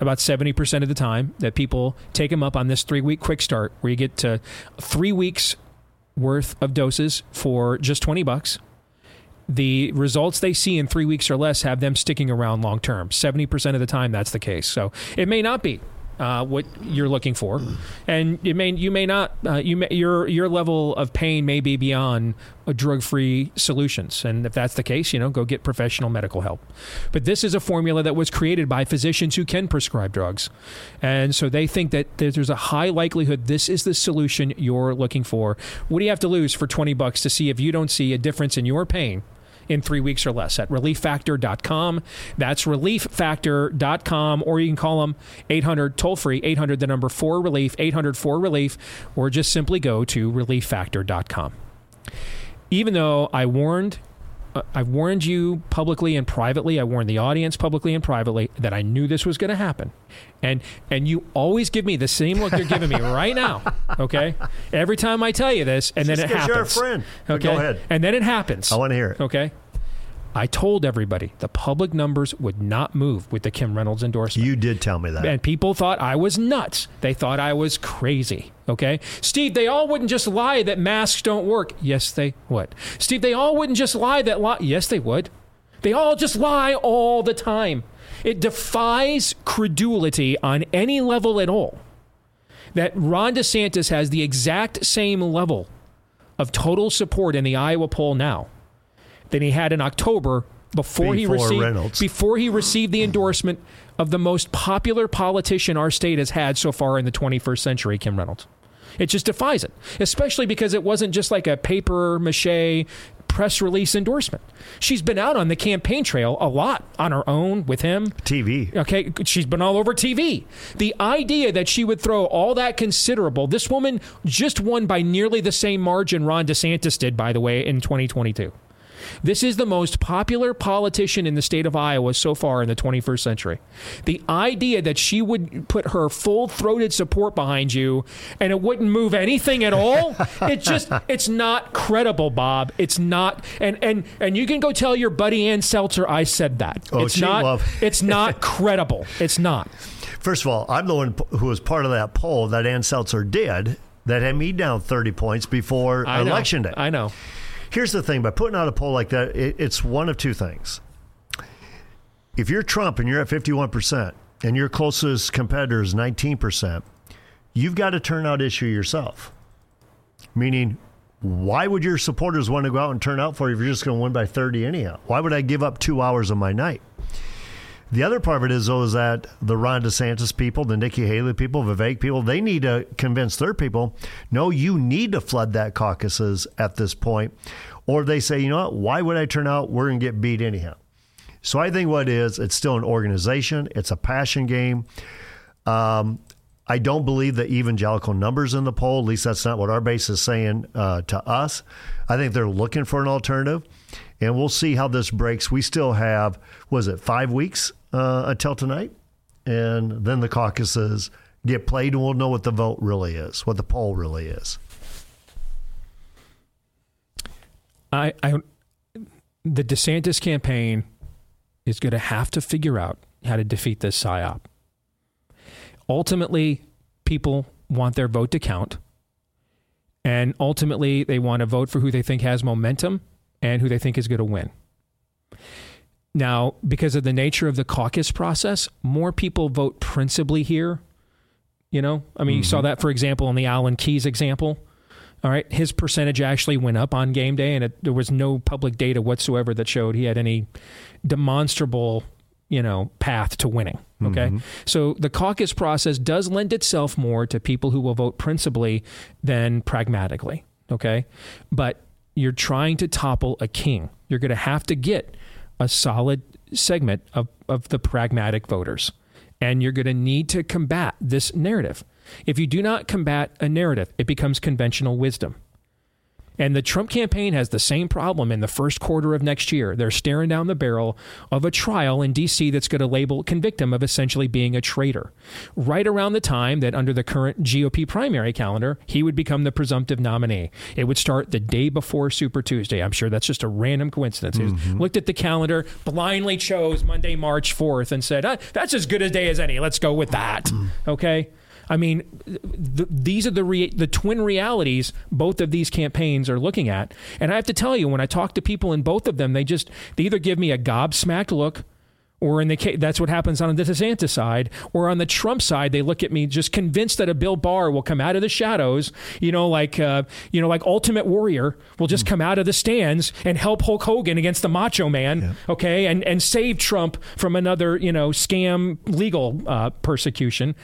[SPEAKER 1] about 70% of the time that people take them up on this 3-week quick start where you get to 3 weeks worth of doses for just 20 bucks. The results they see in 3 weeks or less have them sticking around long term. 70% of the time that's the case. So, it may not be uh, what you're looking for, and you may you may not uh, you may, your your level of pain may be beyond drug free solutions, and if that's the case, you know go get professional medical help. But this is a formula that was created by physicians who can prescribe drugs, and so they think that there's a high likelihood this is the solution you're looking for. What do you have to lose for twenty bucks to see if you don't see a difference in your pain? In three weeks or less at relieffactor.com. That's relieffactor.com, or you can call them 800 toll free, 800 the number 4 relief, 800 4 relief, or just simply go to relieffactor.com. Even though I warned Uh, I've warned you publicly and privately. I warned the audience publicly and privately that I knew this was going to happen, and and you always give me the same look you're giving me right now. Okay, every time I tell you this, and then it happens.
[SPEAKER 3] You're a friend.
[SPEAKER 1] Okay,
[SPEAKER 3] go ahead.
[SPEAKER 1] And then it happens.
[SPEAKER 3] I want to hear it.
[SPEAKER 1] Okay. I told everybody the public numbers would not move with the Kim Reynolds endorsement.
[SPEAKER 3] You did tell me that.
[SPEAKER 1] And people thought I was nuts. They thought I was crazy. Okay? Steve, they all wouldn't just lie that masks don't work. Yes, they would. Steve, they all wouldn't just lie that lie. Yes, they would. They all just lie all the time. It defies credulity on any level at all that Ron DeSantis has the exact same level of total support in the Iowa poll now than he had in October before, before he received
[SPEAKER 3] Reynolds.
[SPEAKER 1] before he received the endorsement of the most popular politician our state has had so far in the 21st century, Kim Reynolds. It just defies it, especially because it wasn't just like a paper mache press release endorsement. She's been out on the campaign trail a lot on her own with him.
[SPEAKER 3] TV.
[SPEAKER 1] Okay, she's been all over TV. The idea that she would throw all that considerable, this woman just won by nearly the same margin Ron DeSantis did, by the way, in 2022. This is the most popular politician in the state of Iowa so far in the 21st century. The idea that she would put her full throated support behind you and it wouldn't move anything at all, it just, it's not credible, Bob. It's not. And, and, and you can go tell your buddy Ann Selzer I said that.
[SPEAKER 3] Oh,
[SPEAKER 1] it's not,
[SPEAKER 3] love.
[SPEAKER 1] it's not credible. It's not.
[SPEAKER 3] First of all, I'm the one who was part of that poll that Ann Selzer did that had me down 30 points before
[SPEAKER 1] I know.
[SPEAKER 3] election day.
[SPEAKER 1] I know.
[SPEAKER 3] Here's the thing by putting out a poll like that, it, it's one of two things. If you're Trump and you're at 51% and your closest competitor is 19%, you've got a turnout issue yourself. Meaning, why would your supporters want to go out and turn out for you if you're just going to win by 30 anyhow? Why would I give up two hours of my night? The other part of it is, though, is that the Ron DeSantis people, the Nikki Haley people, the Vivek people, they need to convince their people, no, you need to flood that caucuses at this point. Or they say, you know what, why would I turn out? We're going to get beat anyhow. So I think what it is, it's still an organization, it's a passion game. Um, I don't believe the evangelical numbers in the poll. At least that's not what our base is saying uh, to us. I think they're looking for an alternative, and we'll see how this breaks. We still have, was it five weeks uh, until tonight, and then the caucuses get played, and we'll know what the vote really is, what the poll really is.
[SPEAKER 1] I, I the DeSantis campaign is going to have to figure out how to defeat this psyop. Ultimately, people want their vote to count. And ultimately, they want to vote for who they think has momentum and who they think is going to win. Now, because of the nature of the caucus process, more people vote principally here. You know, I mean, mm-hmm. you saw that, for example, in the Alan Keyes example. All right, his percentage actually went up on game day, and it, there was no public data whatsoever that showed he had any demonstrable, you know, path to winning. Okay, mm-hmm. so the caucus process does lend itself more to people who will vote principally than pragmatically. Okay, but you're trying to topple a king. You're going to have to get a solid segment of, of the pragmatic voters. And you're going to need to combat this narrative If you do not combat a narrative, it becomes conventional wisdom. And the Trump campaign has the same problem in the first quarter of next year. They're staring down the barrel of a trial in D.C. that's going to label, convict him of essentially being a traitor. Right around the time that, under the current GOP primary calendar, he would become the presumptive nominee. It would start the day before Super Tuesday. I'm sure that's just a random coincidence. Mm-hmm. Looked at the calendar, blindly chose Monday, March 4th, and said, ah, that's as good a day as any. Let's go with that. Mm. Okay? I mean, th- these are the re- the twin realities both of these campaigns are looking at. And I have to tell you, when I talk to people in both of them, they just they either give me a gobsmacked look, or in the case that's what happens on the DeSantis side, or on the Trump side, they look at me just convinced that a Bill Barr will come out of the shadows, you know, like uh, you know, like Ultimate Warrior will just mm. come out of the stands and help Hulk Hogan against the Macho Man, yeah. okay, and and save Trump from another you know scam legal uh, persecution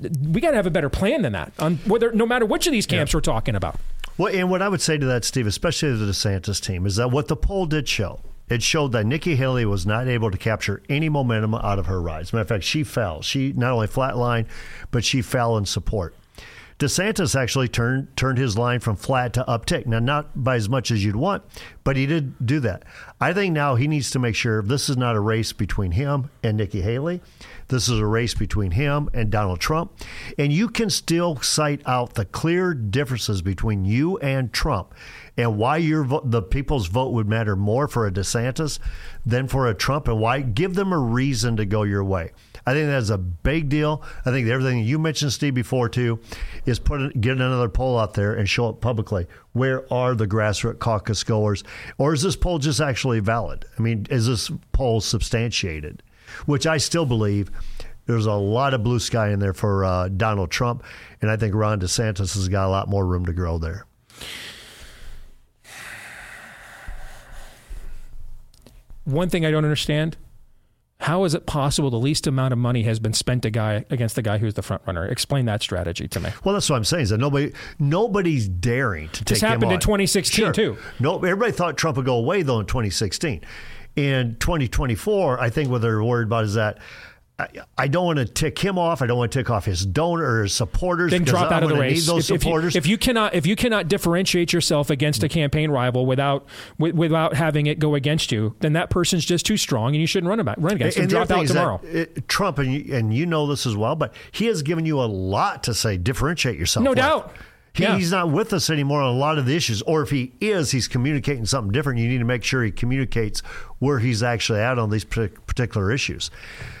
[SPEAKER 1] we got to have a better plan than that on whether no matter which of these camps yeah. we're talking about.
[SPEAKER 3] Well, and what I would say to that, Steve, especially the DeSantis team, is that what the poll did show, it showed that Nikki Haley was not able to capture any momentum out of her rise. matter of fact, she fell. She not only flatlined, but she fell in support. DeSantis actually turned turned his line from flat to uptick. Now, not by as much as you'd want, but he did do that. I think now he needs to make sure this is not a race between him and Nikki Haley. This is a race between him and Donald Trump. And you can still cite out the clear differences between you and Trump and why your vo- the people's vote would matter more for a DeSantis than for a Trump and why give them a reason to go your way. I think that's a big deal. I think everything you mentioned, Steve, before too, is put get another poll out there and show it publicly. Where are the grassroots caucus goers, or is this poll just actually valid? I mean, is this poll substantiated? Which I still believe there's a lot of blue sky in there for uh, Donald Trump, and I think Ron DeSantis has got a lot more room to grow there.
[SPEAKER 1] One thing I don't understand how is it possible the least amount of money has been spent a guy against the guy who's the front runner? Explain that strategy to me.
[SPEAKER 3] Well, that's what I'm saying. Is that nobody, nobody's daring to take
[SPEAKER 1] this happened
[SPEAKER 3] in
[SPEAKER 1] 2016
[SPEAKER 3] sure.
[SPEAKER 1] too.
[SPEAKER 3] No, everybody thought Trump would go away though in 2016 in 2024, I think what they're worried about is that I, don't want to tick him off. I don't want to tick off his donor or his supporters.
[SPEAKER 1] Then drop out of the race.
[SPEAKER 3] Those
[SPEAKER 1] if,
[SPEAKER 3] supporters.
[SPEAKER 1] If you, if you, cannot, if you cannot differentiate yourself against a campaign rival without without having it go against you, then that person's just too strong, and you shouldn't run about run against him. Drop out tomorrow.
[SPEAKER 3] It, Trump and you, and you know this as well, but he has given you a lot to say. Differentiate yourself.
[SPEAKER 1] No
[SPEAKER 3] with.
[SPEAKER 1] doubt.
[SPEAKER 3] He, yeah. He's not with us anymore on a lot of the issues. Or if he is, he's communicating something different. You need to make sure he communicates where he's actually at on these particular issues.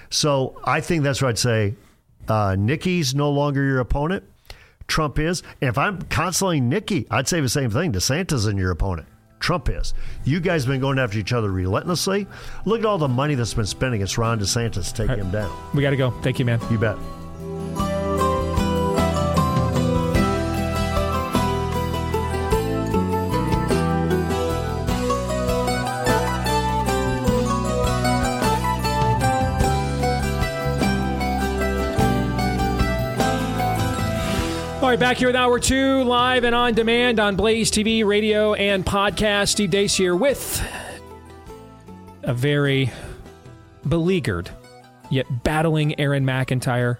[SPEAKER 3] So I think that's what I'd say. Uh, Nikki's no longer your opponent. Trump is. And if I'm constantly Nikki, I'd say the same thing. DeSantis isn't your opponent. Trump is. You guys have been going after each other relentlessly. Look at all the money that's been spent against Ron DeSantis to take right. him down.
[SPEAKER 1] We got to go. Thank you, man.
[SPEAKER 3] You bet.
[SPEAKER 1] Right, back here with hour two, live and on demand on Blaze TV, radio, and podcast. Steve Deace here with a very beleaguered yet battling Aaron McIntire.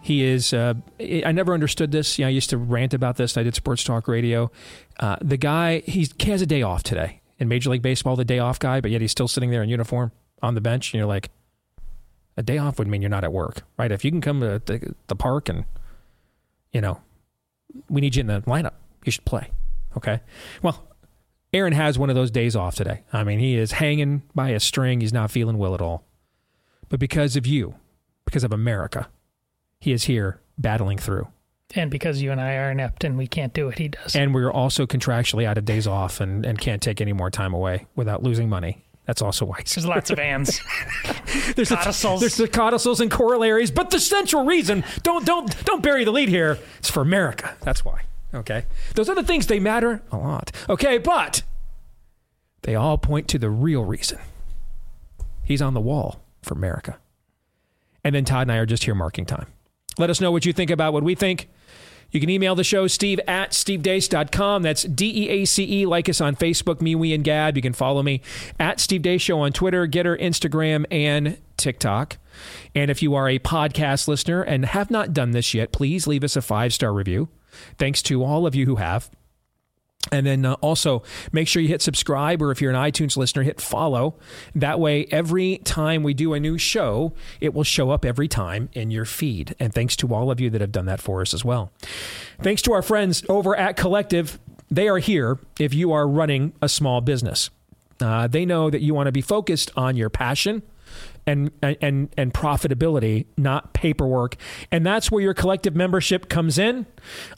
[SPEAKER 1] He is. Uh, I never understood this. You know, I used to rant about this. I did sports talk radio. Uh, the guy, he has a day off today in Major League Baseball. The day off guy, but yet he's still sitting there in uniform on the bench. And you're like, a day off would mean you're not at work, right? If you can come to the park and you know, we need you in the lineup. You should play. Okay. Well, Aaron has one of those days off today. I mean, he is hanging by a string. He's not feeling well at all. But because of you, because of America, he is here battling through.
[SPEAKER 2] And because you and I are inept and we can't do what he does.
[SPEAKER 1] And we're also contractually out of days off and, and can't take any more time away without losing money. That's also why.
[SPEAKER 2] There's lots of ands.
[SPEAKER 1] there's codicils. The, there's the codicils and corollaries, but the central reason don't don't don't bury the lead here. It's for America. That's why. Okay. Those other things they matter a lot. Okay, but they all point to the real reason. He's on the wall for America. And then Todd and I are just here marking time. Let us know what you think about what we think. You can email the show, steve at stevedeace.com. That's D E A C E. Like us on Facebook, MeWe, and Gab. You can follow me at Steve Deace Show on Twitter, Gettr, Instagram, and TikTok. And if you are a podcast listener and have not done this yet, please leave us a five star review. Thanks to all of you who have. And then uh, also make sure you hit subscribe, or if you're an iTunes listener, hit follow. That way, every time we do a new show, it will show up every time in your feed. And thanks to all of you that have done that for us as well. Thanks to our friends over at Collective. They are here if you are running a small business. Uh, they know that you want to be focused on your passion and and and profitability, not paperwork. And that's where your collective membership comes in.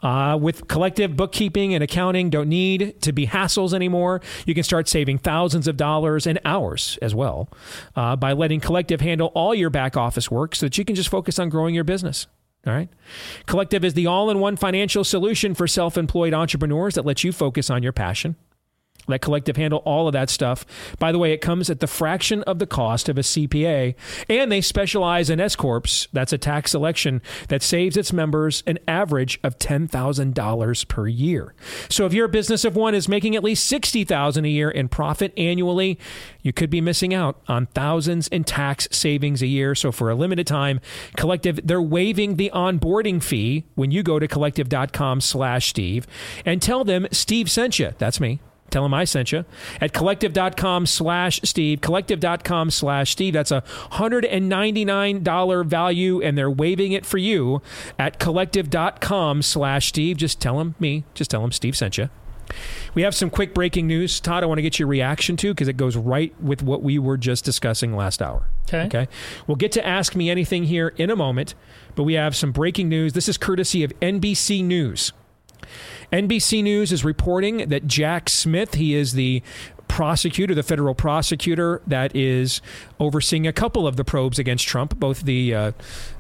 [SPEAKER 1] Uh, with collective bookkeeping and accounting, don't need to be hassles anymore. You can start saving thousands of dollars and hours as well uh, by letting collective handle all your back office work, so that you can just focus on growing your business. All right. Collective is the all in one financial solution for self employed entrepreneurs that lets you focus on your passion let Collective handle all of that stuff. By the way, it comes at the fraction of the cost of a CPA, and they specialize in S corps. That's a tax selection that saves its members an average of ten thousand dollars per year. So if your business of one is making at least sixty thousand a year in profit annually, you could be missing out on thousands in tax savings a year. So for a limited time, Collective they're waiving the onboarding fee when you go to collective.com/steve and tell them Steve sent you. That's me. Tell them I sent you at collective.com slash Steve. Collective.com slash Steve. That's a $199 value, and they're waiving it for you at collective.com slash Steve. Just tell them me. Just tell them Steve sent you. We have some quick breaking news, Todd. I want to get your reaction to because it goes right with what we were just discussing last hour.
[SPEAKER 2] Okay.
[SPEAKER 1] Okay. We'll get to ask me anything here in a moment, but we have some breaking news. This is courtesy of NBC News. NBC News is reporting that Jack Smith, he is the prosecutor, the federal prosecutor that is overseeing a couple of the probes against Trump, both the uh,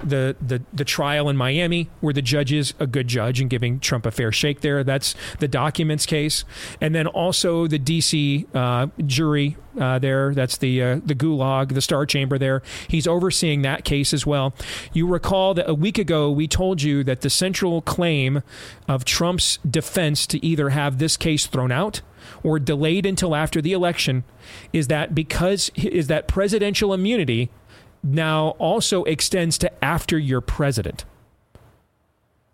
[SPEAKER 1] the, the the trial in Miami, where the judge is a good judge and giving Trump a fair shake there. That's the documents case, and then also the D.C. Uh, jury uh, there. That's the uh, the Gulag, the Star Chamber there. He's overseeing that case as well. You recall that a week ago we told you that the central claim of Trump's defense to either have this case thrown out or delayed until after the election is that because is that presidential immunity now also extends to after you're president.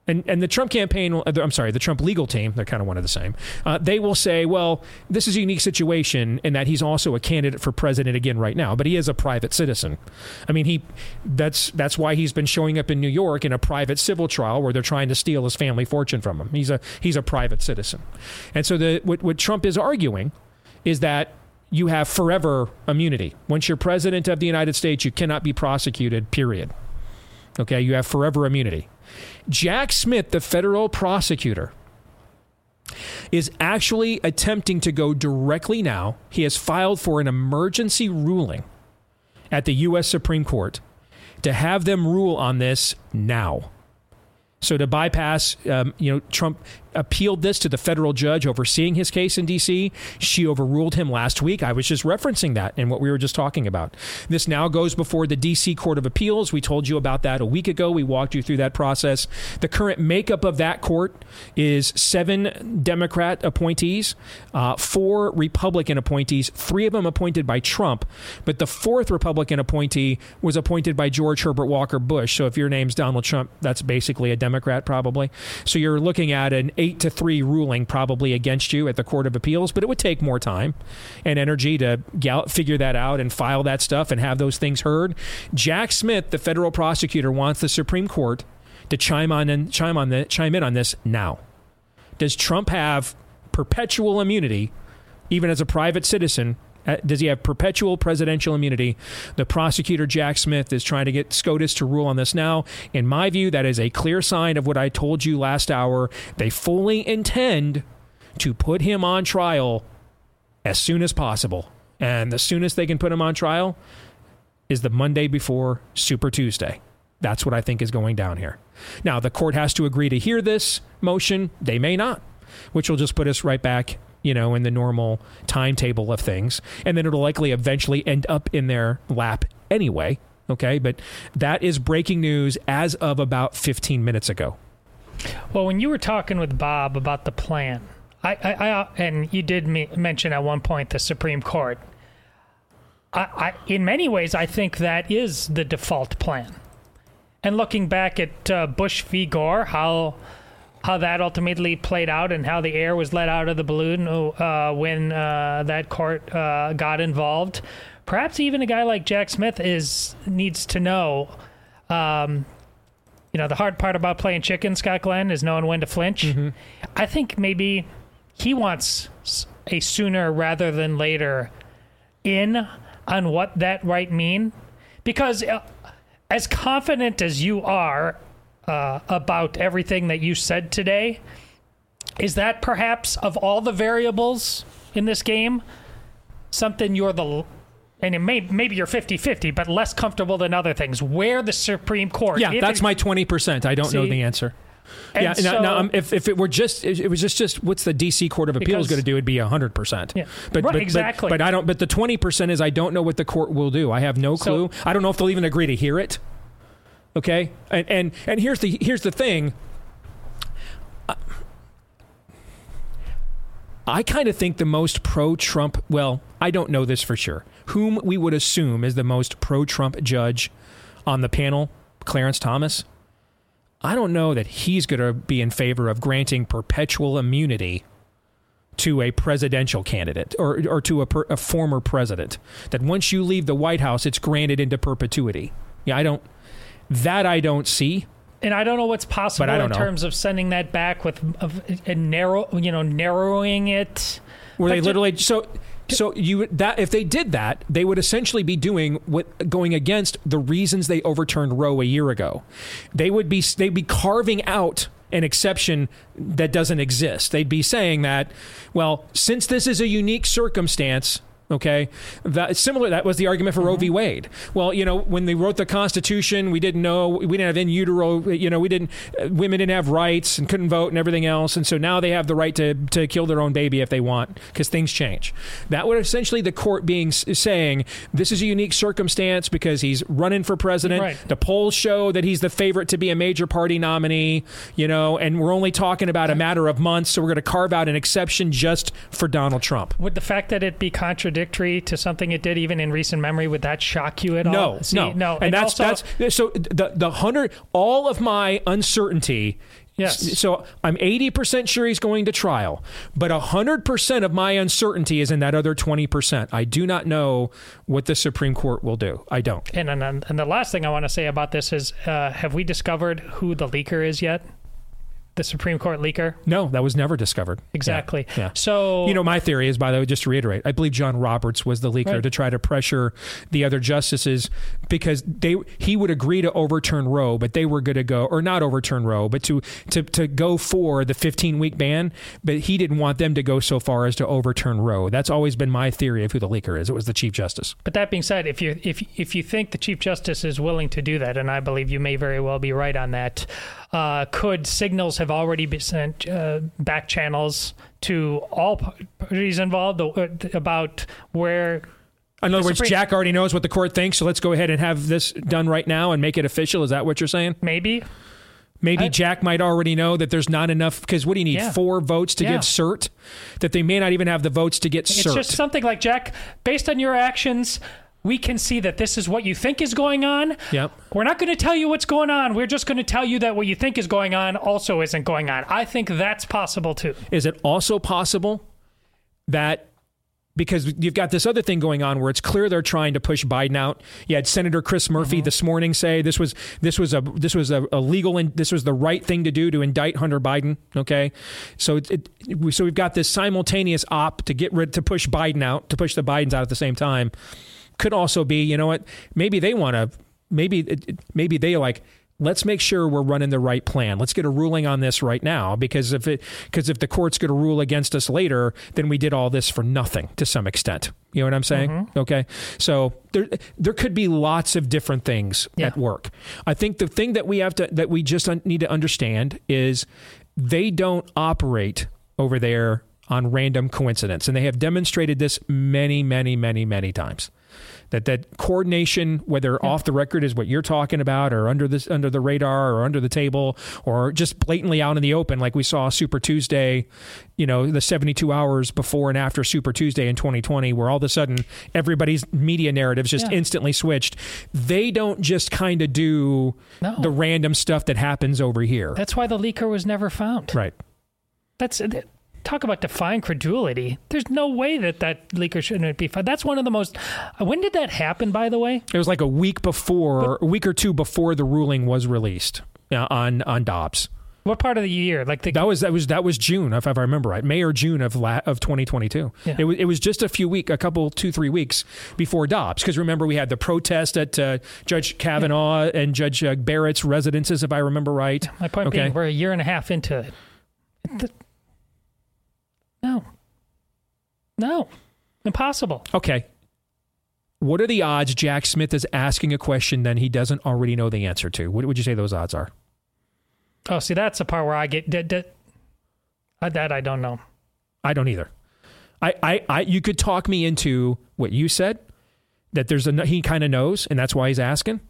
[SPEAKER 1] And, and the Trump campaign, I'm sorry, the Trump legal team, they're kind of one of the same. Uh, they will say, well, this is a unique situation in that he's also a candidate for president again right now, but he is a private citizen. I mean, he that's that's why he's been showing up in New York in a private civil trial where they're trying to steal his family fortune from him. He's a he's a private citizen, and so the what, what Trump is arguing is that you have forever immunity. Once you're president of the United States, you cannot be prosecuted. Period. Okay, you have forever immunity. Jack Smith, the federal prosecutor, is actually attempting to go directly now. He has filed for an emergency ruling at the U.S. Supreme Court to have them rule on this now. So to bypass, um, you know, Trump appealed this to the federal judge overseeing his case in D.C. She overruled him last week. I was just referencing that in what we were just talking about. This now goes before the D.C. Court of Appeals. We told you about that a week ago. We walked you through that process. The current makeup of that court is seven Democrat appointees, uh, four Republican appointees, three of them appointed by Trump, but the fourth Republican appointee was appointed by George Herbert Walker Bush. So if your name's Donald Trump, that's basically a Democrat, probably. So you're looking at an to three ruling probably against you at the Court of Appeals, but it would take more time and energy to gal- figure that out and file that stuff and have those things heard. Jack Smith, the federal prosecutor, wants the Supreme Court to chime on and chime on the chime in on this now. Does Trump have perpetual immunity, even as a private citizen, Uh, does he have perpetual presidential immunity? The prosecutor, Jack Smith, is trying to get SCOTUS to rule on this now. In my view, that is a clear sign of what I told you last hour. They fully intend to put him on trial as soon as possible. And the soonest they can put him on trial is the Monday before Super Tuesday. That's what I think is going down here. Now, the court has to agree to hear this motion. They may not, which will just put us right back you know, in the normal timetable of things. And then it'll likely eventually end up in their lap anyway. Okay. But that is breaking news as of about 15 minutes ago.
[SPEAKER 2] Well, when you were talking with Bob about the plan, I, I, I and you did me- mention at one point the Supreme Court. I, I, in many ways, I think that is the default plan. And looking back at uh, Bush v. Gore, how how that ultimately played out and how the air was let out of the balloon uh, when uh, that court uh, got involved. Perhaps even a guy like Jack Smith is needs to know. Um, you know, the hard part about playing chicken, Scott Glenn, is knowing when to flinch. Mm-hmm. I think maybe he wants a sooner rather than later in on what that right mean, because uh, as confident as you are uh, about everything that you said today, is that perhaps of all the variables in this game something you're the and it may, maybe you're 50-50 but less comfortable than other things where the supreme court
[SPEAKER 1] yeah that's it, my 20% i don't see, know the answer yeah, so, now, now um, if, if it were just it was just just what's the DC Court of Appeals going to do? It'd be hundred percent.
[SPEAKER 2] Yeah,
[SPEAKER 1] but,
[SPEAKER 2] right,
[SPEAKER 1] but,
[SPEAKER 2] exactly.
[SPEAKER 1] But, but, I don't. But the twenty percent is I don't know what the court will do. I have no clue. So, I don't know if they'll even agree to hear it. Okay, and and and here's the here's the thing. I kind of think the most pro Trump, well, I don't know this for sure, whom we would assume is the most pro Trump judge on the panel, Clarence Thomas. I don't know that he's going to be in favor of granting perpetual immunity to a presidential candidate or, or to a, per, a former president. That once you leave the White House, it's granted into perpetuity. Yeah, I don't. That I don't see.
[SPEAKER 2] And I don't know what's possible in know. terms of sending that back with a narrow, you know, narrowing it.
[SPEAKER 1] Were they literally so? So you that if they did that, they would essentially be doing what going against the reasons they overturned Roe a year ago. They would be they'd be carving out an exception that doesn't exist. They'd be saying that, well, since this is a unique circumstance, Okay, that similar. That was the argument for mm-hmm. Roe v. Mm-hmm. Wade. Well, you know, when they wrote the Constitution, we didn't know we didn't have in utero. You know, we didn't uh, women didn't have rights and couldn't vote and everything else, and so now they have the right to to kill their own baby if they want because things change. That would essentially the court being saying this is a unique circumstance because he's running for president.
[SPEAKER 2] Right.
[SPEAKER 1] The polls show that he's the favorite to be a major party nominee. You know, and we're only talking about a matter of months, so we're going to carve out an exception just for Donald Trump.
[SPEAKER 2] Would the fact that it be contradictory contradictory to something it did even in recent memory? Would that shock you at
[SPEAKER 1] no,
[SPEAKER 2] all?
[SPEAKER 1] See, no,
[SPEAKER 2] no,
[SPEAKER 1] and, and that's also, that's so the the hundred all of my uncertainty.
[SPEAKER 2] Yes.
[SPEAKER 1] So I'm 80% sure he's going to trial, but 100% of my uncertainty is in that other 20%. I do not know what the Supreme Court will do. I don't.
[SPEAKER 2] And and, and the last thing I want to say about this is uh, have we discovered who the leaker is yet? The Supreme Court leaker?
[SPEAKER 1] No, that was never discovered.
[SPEAKER 2] Exactly.
[SPEAKER 1] Yeah. yeah.
[SPEAKER 2] So
[SPEAKER 1] you know, my theory is, by the way, just to reiterate, I believe John Roberts was the leaker right. to try to pressure the other justices because they he would agree to overturn Roe, but they were going to go or not overturn Roe, but to to to go for the 15 week ban, but he didn't want them to go so far as to overturn Roe. That's always been my theory of who the leaker is. It was the Chief Justice.
[SPEAKER 2] But that being said, if you if if you think the Chief Justice is willing to do that, and I believe you may very well be right on that uh, could signals have already been sent uh, back channels to all parties involved uh, about where
[SPEAKER 1] in other words, Supreme- Jack already knows what the court thinks, so let's go ahead and have this done right now and make it official. Is that what you're saying?
[SPEAKER 2] Maybe.
[SPEAKER 1] Maybe I, Jack might already know that there's not enough because what do you need? Yeah. Four votes to yeah. give cert? That they may not even have the votes to get
[SPEAKER 2] it's
[SPEAKER 1] cert.
[SPEAKER 2] It's just something like Jack, based on your actions, we can see that this is what you think is going on.
[SPEAKER 1] Yep.
[SPEAKER 2] We're not going to tell you what's going on. We're just going to tell you that what you think is going on also isn't going on. I think that's possible too.
[SPEAKER 1] Is it also possible that because you've got this other thing going on where it's clear they're trying to push Biden out. You had Senator Chris Murphy mm-hmm. this morning say this was this was a this was a, a legal and this was the right thing to do to indict Hunter Biden. Okay, so it, it, so we've got this simultaneous op to get rid to push Biden out to push the Bidens out at the same time could also be, you know what? Maybe they want to. Maybe maybe they like. Let's make sure we're running the right plan. Let's get a ruling on this right now because if it because if the court's going to rule against us later, then we did all this for nothing to some extent. You know what I'm saying? Mm-hmm. Okay. So there there could be lots of different things yeah. at work. I think the thing that we have to that we just need to understand is they don't operate over there on random coincidence. And they have demonstrated this many, many, many, many times. That that coordination, whether yeah. off the record is what you're talking about, or under this under the radar, or under the table, or just blatantly out in the open, like we saw Super Tuesday, you know, the 72 hours before and after Super Tuesday in 2020, where all of a sudden everybody's media narratives just yeah. instantly switched. They don't just kind of do no. the random stuff that happens over here.
[SPEAKER 2] That's why the leaker was never found.
[SPEAKER 1] Right.
[SPEAKER 2] That's talk about defying credulity. There's no way that that leaker shouldn't be found. That's one of the most. When did that happen? By the way,
[SPEAKER 1] it was like a week before, but, a week or two before the ruling was released uh, on on Dobbs.
[SPEAKER 2] What part of the year? Like the,
[SPEAKER 1] that was that was that was June, if, if I remember right, May or June of la, of 2022. Yeah. It was it was just a few week, a couple two three weeks before Dobbs, because remember we had the protest at uh, Judge Kavanaugh yeah. and Judge uh, Barrett's residences, if I remember right.
[SPEAKER 2] My point okay. being, we're a year and a half into it. The, no. No. Impossible.
[SPEAKER 1] Okay. What are the odds Jack Smith is asking a question then he doesn't already know the answer to? What would you say those odds are?
[SPEAKER 2] Oh, see, that's the part where I get that. that, uh, that I don't know.
[SPEAKER 1] I don't either. I, I, I, you could talk me into what you said that there's a he kind of knows and that's why he's asking.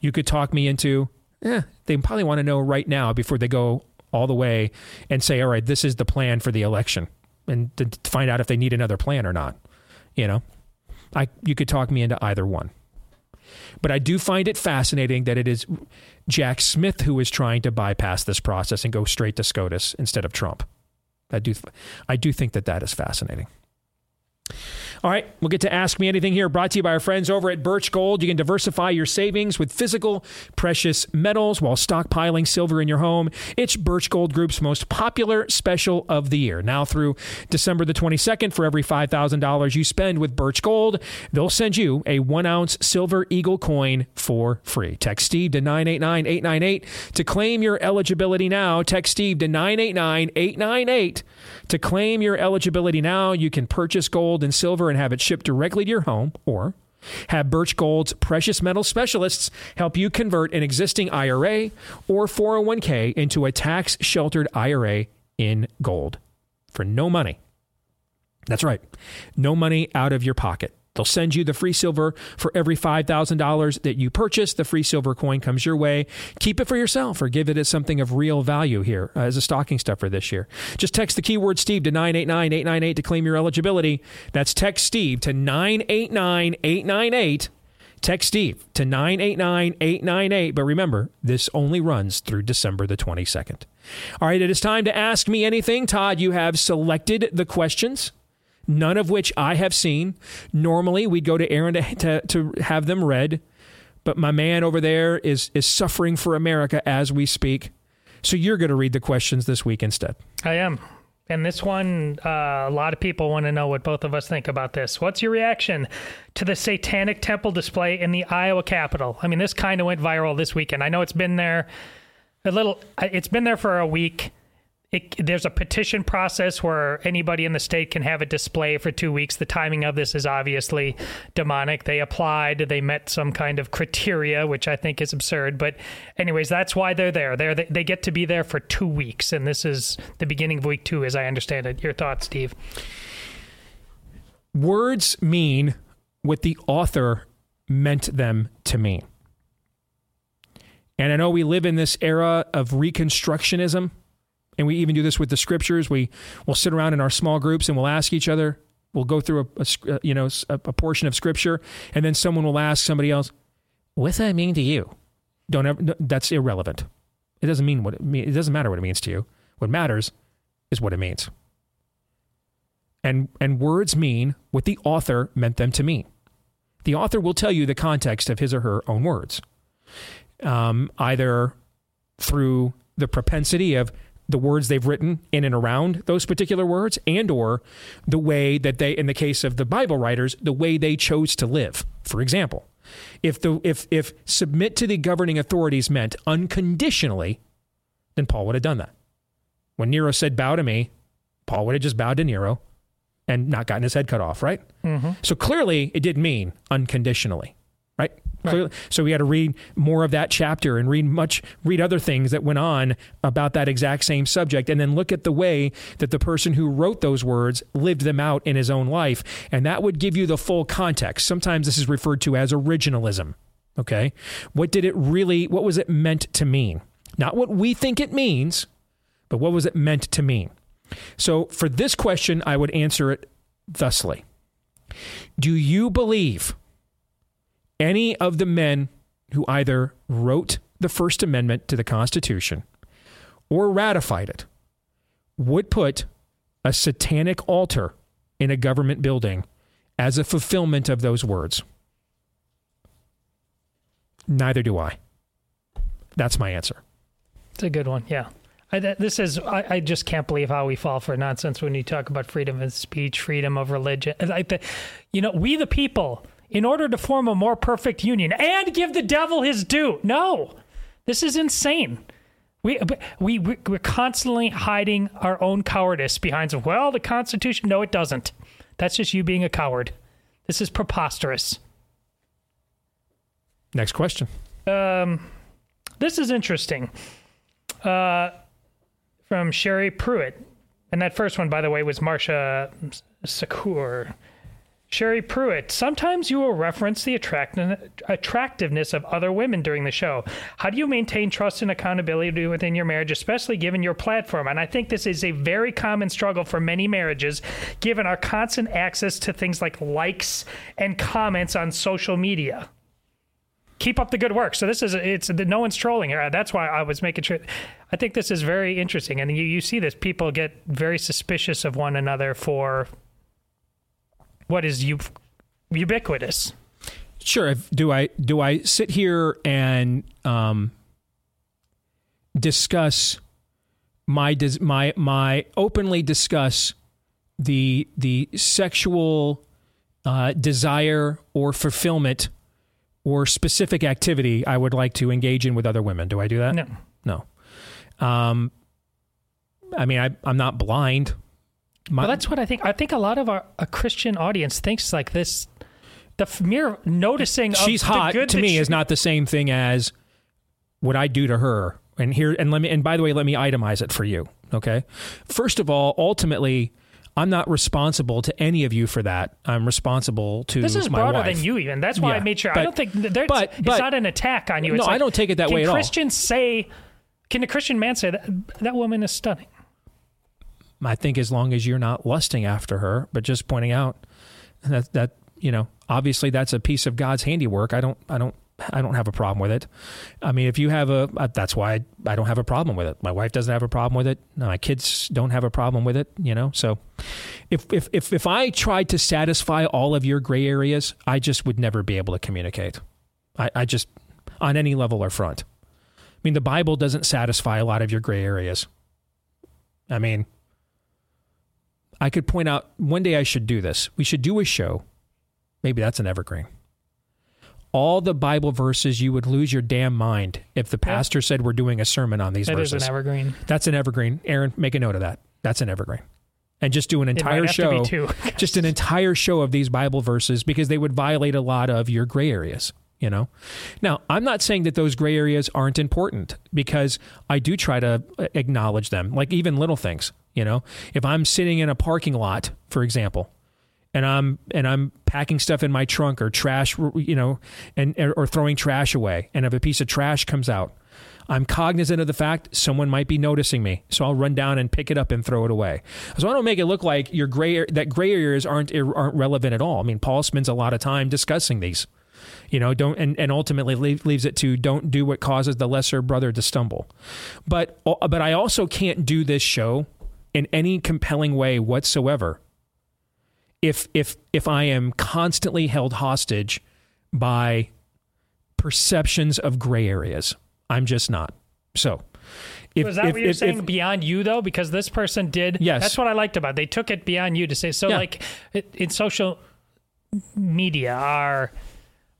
[SPEAKER 1] You could talk me into, eh, they probably want to know right now before they go all the way and say, all right, this is the plan for the election and to find out if they need another plan or not. You know, I you could talk me into either one. But I do find it fascinating that it is Jack Smith who is trying to bypass this process and go straight to SCOTUS instead of Trump. I do, I do think that that is fascinating. All right, we'll get to Ask Me Anything here, brought to you by our friends over at Birch Gold. You can diversify your savings with physical precious metals while stockpiling silver in your home. It's Birch Gold Group's most popular special of the year. Now through December the 22nd, for every $5,000 you spend with Birch Gold, they'll send you a one ounce silver eagle coin for free. Text Steve to 989 898 to claim your eligibility now. Text Steve to 989 898 to claim your eligibility now. You can purchase gold and silver and have it shipped directly to your home or have Birch Gold's precious metal specialists help you convert an existing IRA or 401k into a tax sheltered IRA in gold for no money. That's right, no money out of your pocket. They'll send you the free silver for every $5,000 that you purchase. The free silver coin comes your way. Keep it for yourself or give it as something of real value here uh, as a stocking stuffer this year. Just text the keyword Steve to 989 898 to claim your eligibility. That's text Steve to 989 898. Text Steve to 989 898. But remember, this only runs through December the 22nd. All right, it is time to ask me anything. Todd, you have selected the questions none of which I have seen. Normally, we'd go to Aaron to, to, to have them read, but my man over there is, is suffering for America as we speak. So you're going to read the questions this week instead.
[SPEAKER 2] I am. And this one, uh, a lot of people want to know what both of us think about this. What's your reaction to the Satanic Temple display in the Iowa Capitol? I mean, this kind of went viral this weekend. I know it's been there a little, it's been there for a week it, there's a petition process where anybody in the state can have a display for two weeks. The timing of this is obviously demonic. They applied, they met some kind of criteria, which I think is absurd. But, anyways, that's why they're there. They're, they get to be there for two weeks, and this is the beginning of week two, as I understand it. Your thoughts, Steve?
[SPEAKER 1] Words mean what the author meant them to mean. And I know we live in this era of Reconstructionism and we even do this with the scriptures. We will sit around in our small groups and we'll ask each other. We'll go through a, a you know a, a, portion of scripture, and then someone will ask somebody else, "What's that mean to you?" Don't ever. That's irrelevant. It doesn't mean what it. It doesn't matter what it means to you. What matters is what it means. And and words mean what the author meant them to mean. The author will tell you the context of his or her own words, um, either through the propensity of the words they've written in and around those particular words and or the way that they in the case of the bible writers the way they chose to live. For example if the if if submit to the governing authorities meant unconditionally then paul would have done that. When nero said bow to me paul would have just bowed to nero and not gotten his head cut off right? Mm-hmm. so clearly it didn't mean unconditionally right So we had to read more of that chapter and read much read other things that went on about that exact same subject and then look at the way that the person who wrote those words lived them out in his own life and that would give you the full context. Sometimes this is referred to as originalism. Okay? What did it really what was it meant to mean? Not what we think it means, but what was it meant to mean? So for this question, I would answer it thusly. Do you believe any of the men who either wrote the First Amendment to the Constitution or ratified it would put a satanic altar in a government building as a fulfillment of those words? Neither do I. That's my answer.
[SPEAKER 2] It's a good one. Yeah. I, this is, I, I just can't believe how we fall for nonsense when you talk about freedom of speech, freedom of religion. Like the, you know, we the people, in order to form a more perfect union and give the devil his due. No, this is insane. We, we, we- we're constantly hiding our own cowardice behind, well, the Constitution. No, it doesn't. That's just you being a coward. This is preposterous.
[SPEAKER 1] Next question.
[SPEAKER 2] Um, this is interesting. Uh, from Sherry Pruitt. And that first one, by the way, was Marsha Sakur. Sherry Pruitt. Sometimes you will reference the attract- attractiveness of other women during the show. How do you maintain trust and accountability within your marriage, especially given your platform? And I think this is a very common struggle for many marriages, given our constant access to things like likes and comments on social media keep up the good work. So this is it's no one's trolling here. That's why I was making sure. I think this is very interesting, and you you see this. People get very suspicious of one another for what is u- ubiquitous.
[SPEAKER 1] Sure. If, do I do I sit here and um, discuss my dis- my my openly discuss the the sexual uh, desire or fulfillment or specific activity I would like to engage in with other women? Do I do that?
[SPEAKER 2] No,
[SPEAKER 1] No. Um, I mean, I, I'm not blind. My,
[SPEAKER 2] well, that's what I think. I think a lot of our a Christian audience thinks like this. The f- mere noticing of
[SPEAKER 1] she's
[SPEAKER 2] the
[SPEAKER 1] hot
[SPEAKER 2] good
[SPEAKER 1] to me
[SPEAKER 2] she-
[SPEAKER 1] is not the same thing as what I do to her. And here, and let me, and by the way, let me itemize it for you. Okay. First of all, ultimately, I'm not responsible to any of you for that. I'm responsible to
[SPEAKER 2] This is
[SPEAKER 1] my
[SPEAKER 2] broader
[SPEAKER 1] wife.
[SPEAKER 2] than you, even. That's why
[SPEAKER 1] Yeah,
[SPEAKER 2] I made sure.
[SPEAKER 1] but-
[SPEAKER 2] I don't think there's,
[SPEAKER 1] but-
[SPEAKER 2] it's
[SPEAKER 1] but-
[SPEAKER 2] not an attack on you.
[SPEAKER 1] No,
[SPEAKER 2] It's
[SPEAKER 1] I don't take it that way at all.
[SPEAKER 2] Christians say? Can a Christian man say that that woman is stunning?
[SPEAKER 1] I think as long as you're not lusting after her, but just pointing out that that you know, obviously that's a piece of God's handiwork. I don't, I don't, I don't have a problem with it. I mean, if you have a, uh, that's why I, I don't have a problem with it. My wife doesn't have a problem with it. My kids don't have a problem with it. You know, so if if if if I tried to satisfy all of your gray areas, I just would never be able to communicate. I, I just on any level or front. I mean, the Bible doesn't satisfy a lot of your gray areas. I mean, I could point out one day I should do this. We should do a show. Maybe that's an evergreen. All the Bible verses you would lose your damn mind if the pastor said we're doing a sermon on these
[SPEAKER 2] That
[SPEAKER 1] verses.
[SPEAKER 2] That is an evergreen.
[SPEAKER 1] that's an evergreen. Aaron, make a note of that. That's an evergreen. And just do an entire show.
[SPEAKER 2] to be two.
[SPEAKER 1] just an entire show of these Bible verses because they would violate a lot of your gray areas, you know? Now, I'm not saying that those gray areas aren't important because I do try to uh, acknowledge them, like even little things, you know? If I'm sitting in a parking lot, for example, and I'm and I'm packing stuff in my trunk or trash, you know, and or throwing trash away, and if a piece of trash comes out, I'm cognizant of the fact someone might be noticing me, so I'll run down and pick it up and throw it away. So I don't make it look like your gray that gray areas aren't aren't relevant at all. I mean, Paul spends a lot of time discussing these. You know, don't and, and ultimately leave, leaves it to don't do what causes the lesser brother to stumble. But but I also can't do this show in any compelling way whatsoever if if if I am constantly held hostage by perceptions of gray areas. I'm just not. So, if,
[SPEAKER 2] Was that
[SPEAKER 1] if,
[SPEAKER 2] what you're
[SPEAKER 1] if-
[SPEAKER 2] saying
[SPEAKER 1] if-
[SPEAKER 2] beyond you though? Because this person did.
[SPEAKER 1] Yes.
[SPEAKER 2] That's what I liked about. It. They took it beyond you to say. So
[SPEAKER 1] Yeah.
[SPEAKER 2] like in social media, are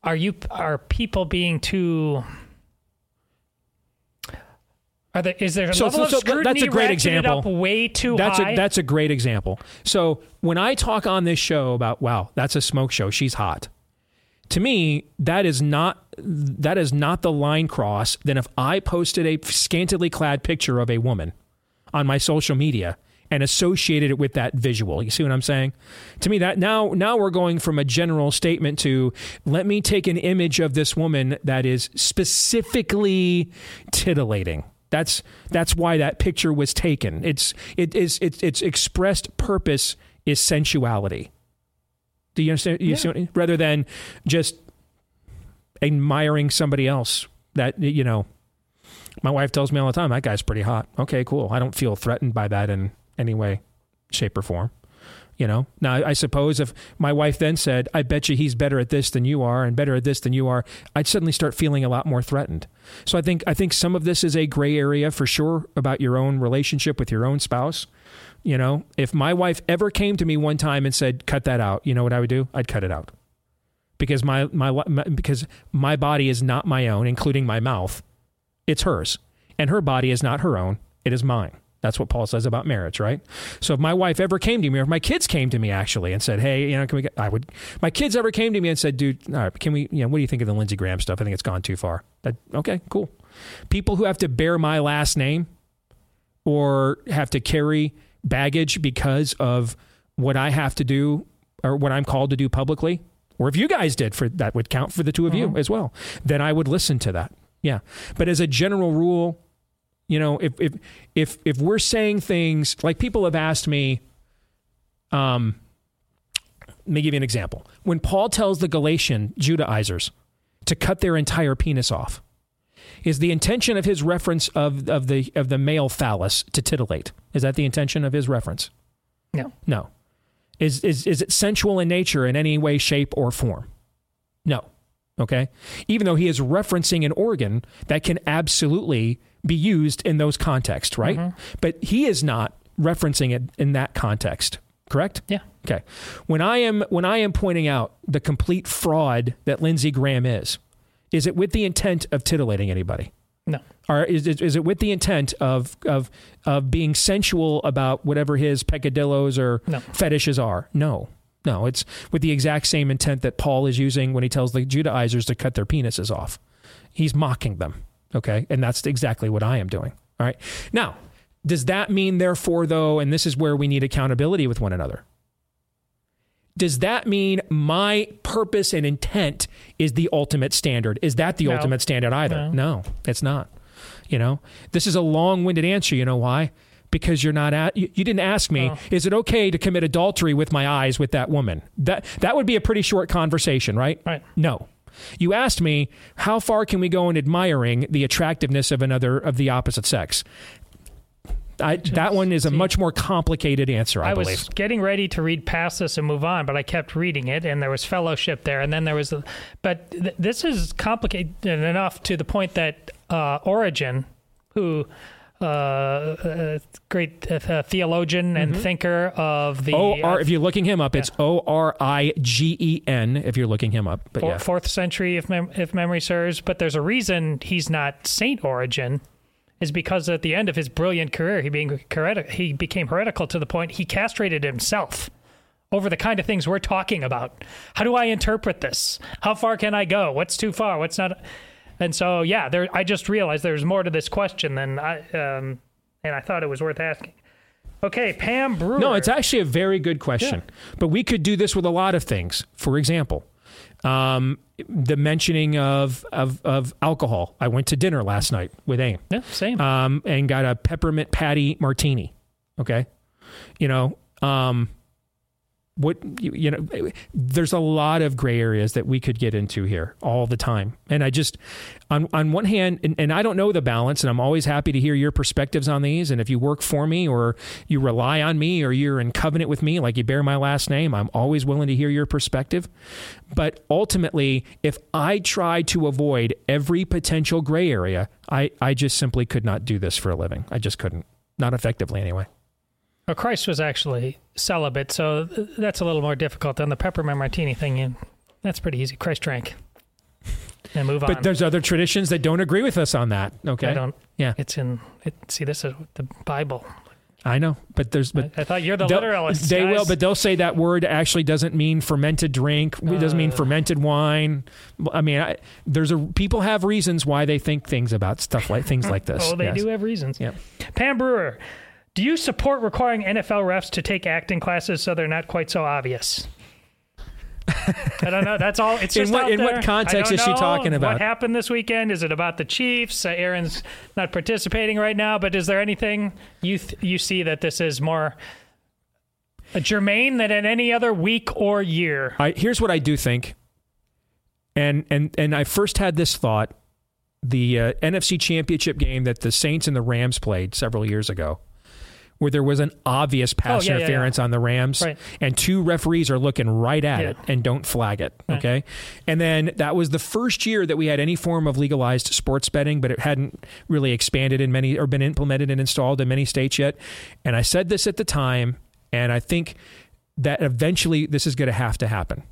[SPEAKER 2] are you are people being too? Are there, is there a
[SPEAKER 1] So-
[SPEAKER 2] level
[SPEAKER 1] so-
[SPEAKER 2] of scrutiny
[SPEAKER 1] that's a great example.
[SPEAKER 2] up way too
[SPEAKER 1] that's
[SPEAKER 2] high?
[SPEAKER 1] a that's a great example. So when I talk on this show about wow, that's a smoke show, she's hot. To me, that is not that is not the line cross. Then if I posted a scantily clad picture of a woman on my social media and associated it with that visual. You see what I'm saying? To me that now now we're going from a general statement to let me take an image of this woman that is specifically titillating. That's that's why that picture was taken. It's it is it's its expressed purpose is sensuality. Do you understand? You
[SPEAKER 2] Yeah.
[SPEAKER 1] see rather than just admiring somebody else that you know my wife tells me all the time that guy's pretty hot okay cool i don't feel threatened by that in any way shape or form you know now i suppose if my wife then said i bet you he's better at this than you are and better at this than you are i'd suddenly start feeling a lot more threatened so i think i think some of this is a gray area for sure about your own relationship with your own spouse you know if my wife ever came to me one time and said cut that out you know what i would do i'd cut it out because my, my my because my body is not my own, including my mouth. It's hers, and her body is not her own. It is mine. That's what Paul says about marriage, right? So if my wife ever came to me, or if my kids came to me actually and said, "Hey, you know, can we?" Get, I would. My kids ever came to me and said, "Dude, all right, can we? You know, what do you think of the Lindsey Graham stuff? I think it's gone too far." That, okay, cool. People who have to bear my last name or have to carry baggage because of what I have to do or what I'm called to do publicly, or if you guys did for that would count for the two of you mm-hmm. as well, then I would listen to that. Yeah. But as a general rule, you know, if if if if we're saying things like people have asked me, um, let me give you an example. When Paul tells the Galatian Judaizers to cut their entire penis off, is the intention of his reference of, of the of the male phallus to titillate? Is that the intention of his reference?
[SPEAKER 2] No.
[SPEAKER 1] No. Is is is it sensual in nature in any way, shape, or form? No. Okay. Even though he is referencing an organ that can absolutely be used in those contexts, right? Mm-hmm. But he is not referencing it in that context. Correct?
[SPEAKER 2] Yeah.
[SPEAKER 1] Okay. When I am when I am pointing out the complete fraud that Lindsey Graham is, is it with the intent of titillating anybody?
[SPEAKER 2] No.
[SPEAKER 1] Or is it, is it with the intent of, of, of being sensual about whatever his peccadillos or
[SPEAKER 2] No.
[SPEAKER 1] fetishes are? No. No, it's with the exact same intent that Paul is using when he tells the Judaizers to cut their penises off. He's mocking them. Okay. And that's exactly what I am doing. All right. Now, does that mean, therefore, though, and this is where we need accountability with one another? Does that mean my purpose and intent is the ultimate standard? Is that the
[SPEAKER 2] No.
[SPEAKER 1] ultimate standard either?
[SPEAKER 2] No.
[SPEAKER 1] no, it's not. You know, this is a long-winded answer. You know why? Because you're not at. You, you didn't ask me.
[SPEAKER 2] Oh.
[SPEAKER 1] Is it okay to commit adultery with my eyes with that woman? That that would be a pretty short conversation, right?
[SPEAKER 2] Right.
[SPEAKER 1] No. You asked me how far can we go in admiring the attractiveness of another of the opposite sex. I, that one is a much more complicated answer, I,
[SPEAKER 2] I
[SPEAKER 1] believe.
[SPEAKER 2] was getting ready to read past this and move on, but I kept reading it, and there was fellowship there, and then there was, a, but th- this is complicated enough to the point that uh, Origen, who uh, uh, great uh, theologian and thinker of the
[SPEAKER 1] O R.
[SPEAKER 2] uh,
[SPEAKER 1] If you're looking him up, it's O R I G E N. If you're looking him up, but
[SPEAKER 2] four-
[SPEAKER 1] yeah,
[SPEAKER 2] fourth century, if mem- if memory serves. But there's a reason he's not Saint Origen, is because at the end of his brilliant career, he being hereti- he became heretical to the point he castrated himself over the kind of things we're talking about. How do I interpret this? How far can I go? What's too far? What's not? And so, yeah, there. I just realized there's more to this question than I, um, and I thought it was worth asking. Okay, Pam Brewer.
[SPEAKER 1] no, it's actually a very good question. But we could do this with a lot of things. For example, um, the mentioning of, of of alcohol. I went to dinner last night with Aim.
[SPEAKER 2] yeah, same.
[SPEAKER 1] um, and got a peppermint patty martini. Okay, you know, um, what you, you know, there's a lot of gray areas that we could get into here all the time, and I just, on on one hand, and, and I don't know the balance, and I'm always happy to hear your perspectives on these, and if you work for me or you rely on me or you're in covenant with me, like you bear my last name, I'm always willing to hear your perspective. But ultimately, if I try to avoid every potential gray area, I, I just simply could not do this for a living. I just couldn't. Not effectively, anyway.
[SPEAKER 2] Well, Christ was actually celibate, so that's a little more difficult than the peppermint martini thing. You, that's pretty easy. Christ drank. And move on.
[SPEAKER 1] But there's other traditions that don't agree with us on that. Okay.
[SPEAKER 2] I don't.
[SPEAKER 1] Yeah.
[SPEAKER 2] It's in. It, see, this is the Bible.
[SPEAKER 1] I know, but there's but
[SPEAKER 2] I, I thought you're the literalist.
[SPEAKER 1] They
[SPEAKER 2] guys.
[SPEAKER 1] will, but they'll say that word actually doesn't mean fermented drink. It doesn't mean
[SPEAKER 2] Uh.
[SPEAKER 1] fermented wine. I mean, I, there's a people have reasons why they think things about stuff like things like this.
[SPEAKER 2] Oh, they
[SPEAKER 1] Yes.
[SPEAKER 2] do have reasons.
[SPEAKER 1] Yeah.
[SPEAKER 2] Pam Brewer, do you support requiring NFL refs to take acting classes so they're not quite so obvious? I don't know. That's all. It's
[SPEAKER 1] In
[SPEAKER 2] just
[SPEAKER 1] what-
[SPEAKER 2] out
[SPEAKER 1] in what context is she talking about?
[SPEAKER 2] What happened this weekend? Is it about the Chiefs? Uh, Aaron's not participating right now, but is there anything you th- you see that this is more germane than in any other week or year?
[SPEAKER 1] I, here's what I do think, and and and I first had this thought: the uh, NFC Championship game that the Saints and the Rams played several years ago, where there was an obvious oh, pass
[SPEAKER 2] Oh, yeah, yeah,
[SPEAKER 1] interference on the Rams,
[SPEAKER 2] Right.
[SPEAKER 1] and two referees are looking right at
[SPEAKER 2] Yeah.
[SPEAKER 1] it and don't flag it.
[SPEAKER 2] Right.
[SPEAKER 1] Okay, and then that was the first year that we had any form of legalized sports betting, but it hadn't really expanded in many or been implemented and installed in many states yet. And I said this at the time, and I think that eventually this is going to have to happen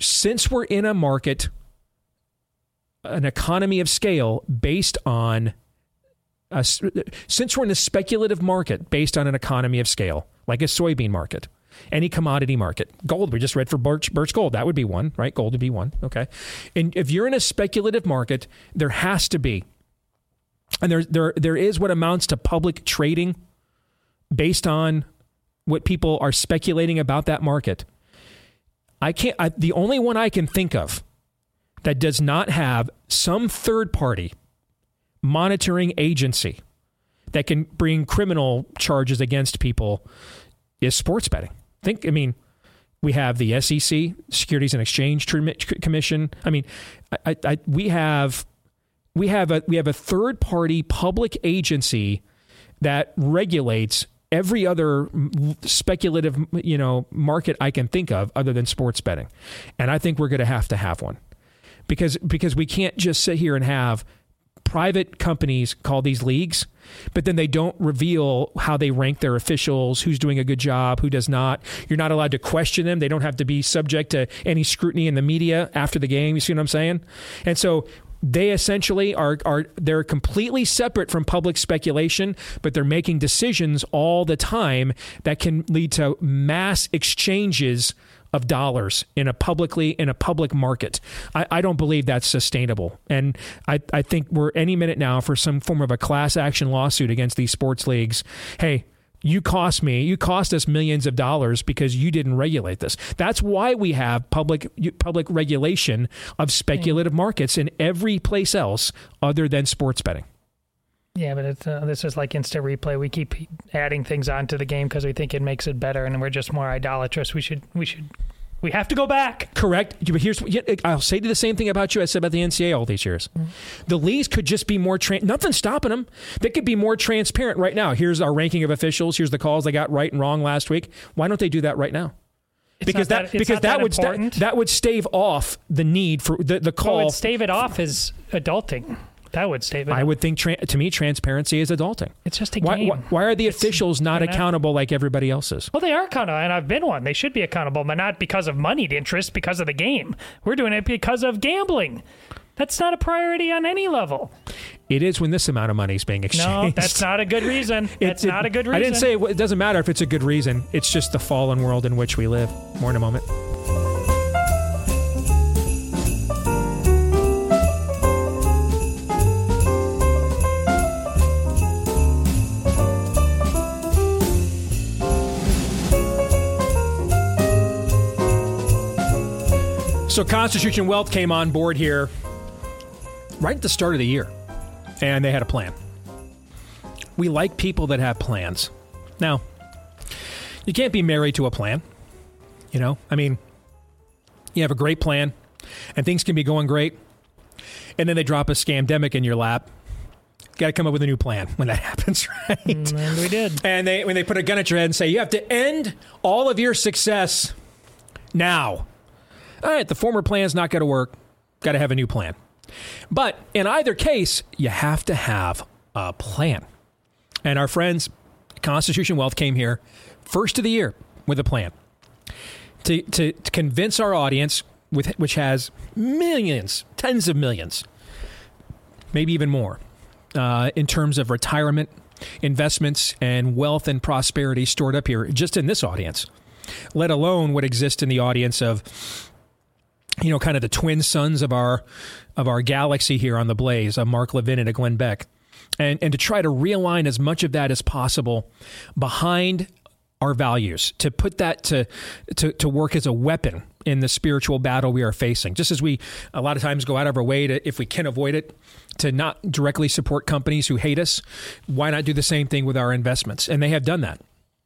[SPEAKER 1] since we're in a market, an economy of scale based on, Uh, a, uh, since we're in a speculative market based on an economy of scale, like a soybean market, any commodity market, gold, we just read for Birch, Birch Gold, that would be one, right? Gold would be one, okay. And if you're in a speculative market, there has to be, and there, there, there is what amounts to public trading based on what people are speculating about that market. I can't. I, the only one I can think of that does not have some third party monitoring agency that can bring criminal charges against people is sports betting. Think. I mean, we have the SEC, Securities and Exchange Commission. I mean, I, I, we have we have a we have a third party public agency that regulates every other speculative you know market I can think of other than sports betting and I think we're going to have to have one because because we can't just sit here and have private companies call these leagues but then they don't reveal how they rank their officials who's doing a good job who does not. You're not allowed to question them. They don't have to be subject to any scrutiny in the media after the game you see what I'm saying? And so they essentially are are they're completely separate from public speculation, but they're making decisions all the time that can lead to mass exchanges of dollars in a publicly in a public market. I, I don't believe that's sustainable. And I, I think we're any minute now for some form of a class action lawsuit against these sports leagues. Hey, you cost me, you cost us millions of dollars because you didn't regulate this. That's why we have public public regulation of speculative markets in every place else other than sports betting.
[SPEAKER 2] Yeah, but it's, uh, this is like instant replay. We keep adding things onto the game because we think it makes it better, and we're just more idolatrous. We should, we should, we have to go back.
[SPEAKER 1] Correct. But here's I'll say the same thing about you I said about the NCAA all these years. The leagues could just be more tra- nothing's stopping them. They could be more transparent right now. Here's our ranking of officials. Here's the calls they got right and wrong last week. Why don't they do that right now?
[SPEAKER 2] It's
[SPEAKER 1] because
[SPEAKER 2] not
[SPEAKER 1] that, because
[SPEAKER 2] not
[SPEAKER 1] that, would sta- that would stave off the need for the the call.
[SPEAKER 2] would stave it off is adulting. That would stave it.
[SPEAKER 1] I would think tra- to me transparency is adulting.
[SPEAKER 2] It's just a
[SPEAKER 1] Why,
[SPEAKER 2] game.
[SPEAKER 1] why, why are the
[SPEAKER 2] It's-
[SPEAKER 1] officials not accountable like everybody else is?
[SPEAKER 2] Well, they are accountable, and I've been one. They should be accountable, but not because of moneyed interest, because of the game. We're doing it because of gambling. That's not a priority on any level.
[SPEAKER 1] It is when this amount of money is being exchanged.
[SPEAKER 2] No, that's not a good reason. That's
[SPEAKER 1] It-
[SPEAKER 2] not a good reason.
[SPEAKER 1] I didn't say it, it doesn't matter if it's a good reason. It's just the fallen world in which we live. More in a moment. So Constitution Wealth came on board here right at the start of the year, and they had a plan. We like people that have plans. Now, you can't be married to a plan. You know, I mean, you have a great plan, and things can be going great, and then they drop a scamdemic in your lap. Got to come up with a new plan when that happens, right?
[SPEAKER 2] Mm, and we did.
[SPEAKER 1] And they when they put a gun at your head and say you have to end all of your success now. All right, the former plan's not going to work. Got to have a new plan. But in either case, you have to have a plan. And our friends, Constitution Wealth, came here first of the year with a plan to, to, to convince our audience, with, which has millions, tens of millions, maybe even more, uh, in terms of retirement investments and wealth and prosperity stored up here just in this audience, let alone what exists in the audience of you know, kind of the twin sons of our of our galaxy here on the Blaze, a Mark Levin and a Glenn Beck, and and to try to realign as much of that as possible behind our values, to put that to to to work as a weapon in the spiritual battle we are facing. Just as we a lot of times go out of our way to, if we can avoid it, to not directly support companies who hate us, why not do the same thing with our investments? And they have done that.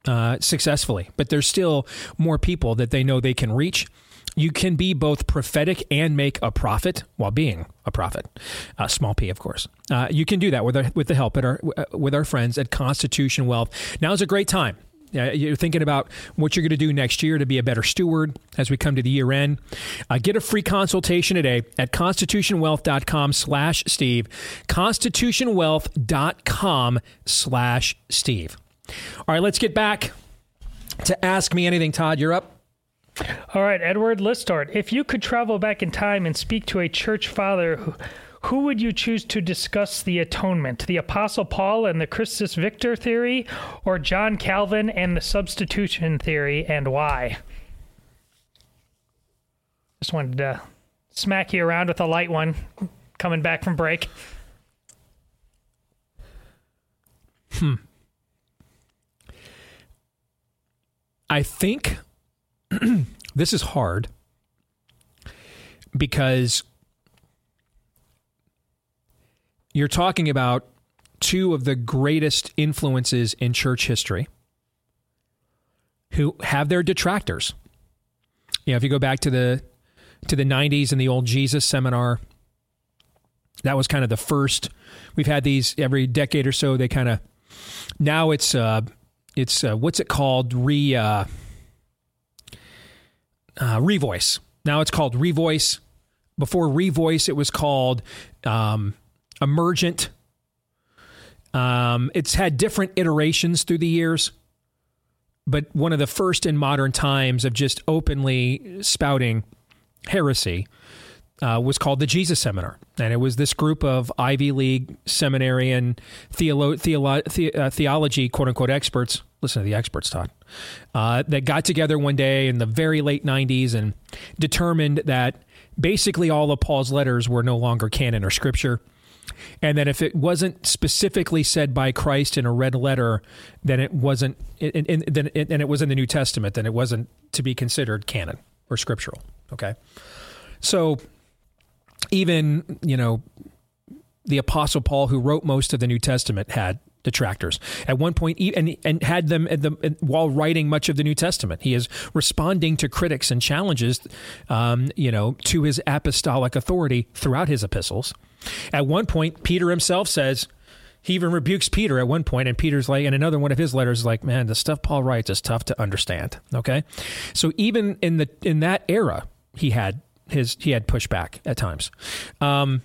[SPEAKER 1] Uh, successfully, but there's still more people that they know they can reach you can be both prophetic and make a profit while being a prophet. Uh, small p, of course. Uh, you can do that with our, with the help at our, uh, with our friends at Constitution Wealth. Now is a great time. Uh, you're thinking about what you're going to do next year to be a better steward as we come to the year end. Uh, get a free consultation today at constitutionwealth.com slash Steve. Constitutionwealth.com slash Steve. All right, let's get back to Ask Me Anything. Todd, you're up.
[SPEAKER 2] All right, Edward Listort. If you could travel back in time and speak to a church father, who, who would you choose to discuss the atonement? The Apostle Paul and the Christus Victor theory, or John Calvin and the substitution theory, and why? Just wanted to smack you around with a light one coming back from break.
[SPEAKER 1] Hmm. I think this is hard because you're talking about two of the greatest influences in church history who have their detractors. You know, if you go back to the to the 90s and the old Jesus seminar, that was kind of the first. We've had these every decade or so. They kind of now it's uh, it's uh, what's it called re uh, uh, Revoice. Now it's called Revoice. Before Revoice, it was called um, Emergent. Um, it's had different iterations through the years, but one of the first in modern times of just openly spouting heresy uh, was called the Jesus Seminar. And it was this group of Ivy League seminarian theolo- theolo- the- uh, theology, quote unquote, experts. Listen to the experts, Todd uh, that got together one day in the very late 90s and determined that basically all of Paul's letters were no longer canon or scripture. And that if it wasn't specifically said by Christ in a red letter, then it wasn't, and, and, then it, and it was in the New Testament, then it wasn't to be considered canon or scriptural. Okay. So even, you know, the Apostle Paul, who wrote most of the New Testament, had detractors. At one point, and, and had them the, while writing much of the New Testament. He is responding to critics and challenges, um, you know, to his apostolic authority throughout his epistles. At one point, Peter himself says, he even rebukes Peter at one point, and Peter's like, in another one of his letters, like, man, the stuff Paul writes is tough to understand. Okay, so even in the in that era, he had his he had pushback at times. Um,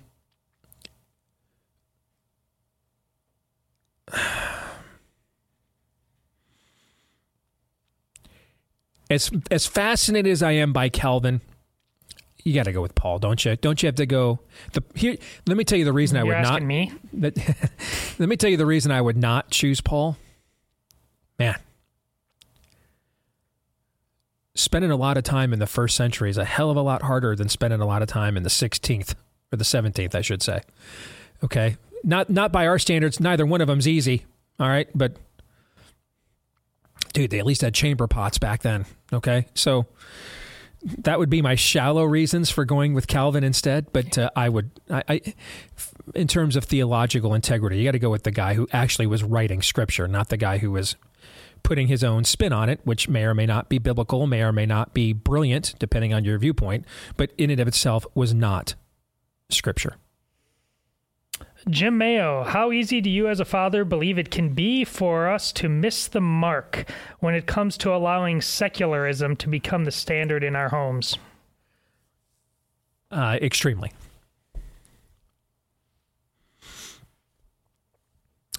[SPEAKER 1] as as fascinated as I am by Calvin, you got to go with Paul, don't you? Don't you have to go? The here, let me tell you the reason
[SPEAKER 2] You're
[SPEAKER 1] I would not.
[SPEAKER 2] Me?
[SPEAKER 1] That, let me tell you the reason I would not choose Paul. Man, spending a lot of time in the first century is a hell of a lot harder than spending a lot of time in the 16th or the 17th, I should say. Okay, not not by our standards. Neither one of them's easy. All right, but dude, they at least had chamber pots back then. Okay, so that would be my shallow reasons for going with Calvin instead. But uh, I would, I, I, in terms of theological integrity, you got to go with the guy who actually was writing scripture, not the guy who was putting his own spin on it, which may or may not be biblical, may or may not be brilliant, depending on your viewpoint, but in and of itself was not scripture.
[SPEAKER 2] Jim Mayo, how easy do you as a father believe it can be for us to miss the mark when it comes to allowing secularism to become the standard in our homes?
[SPEAKER 1] Uh, extremely.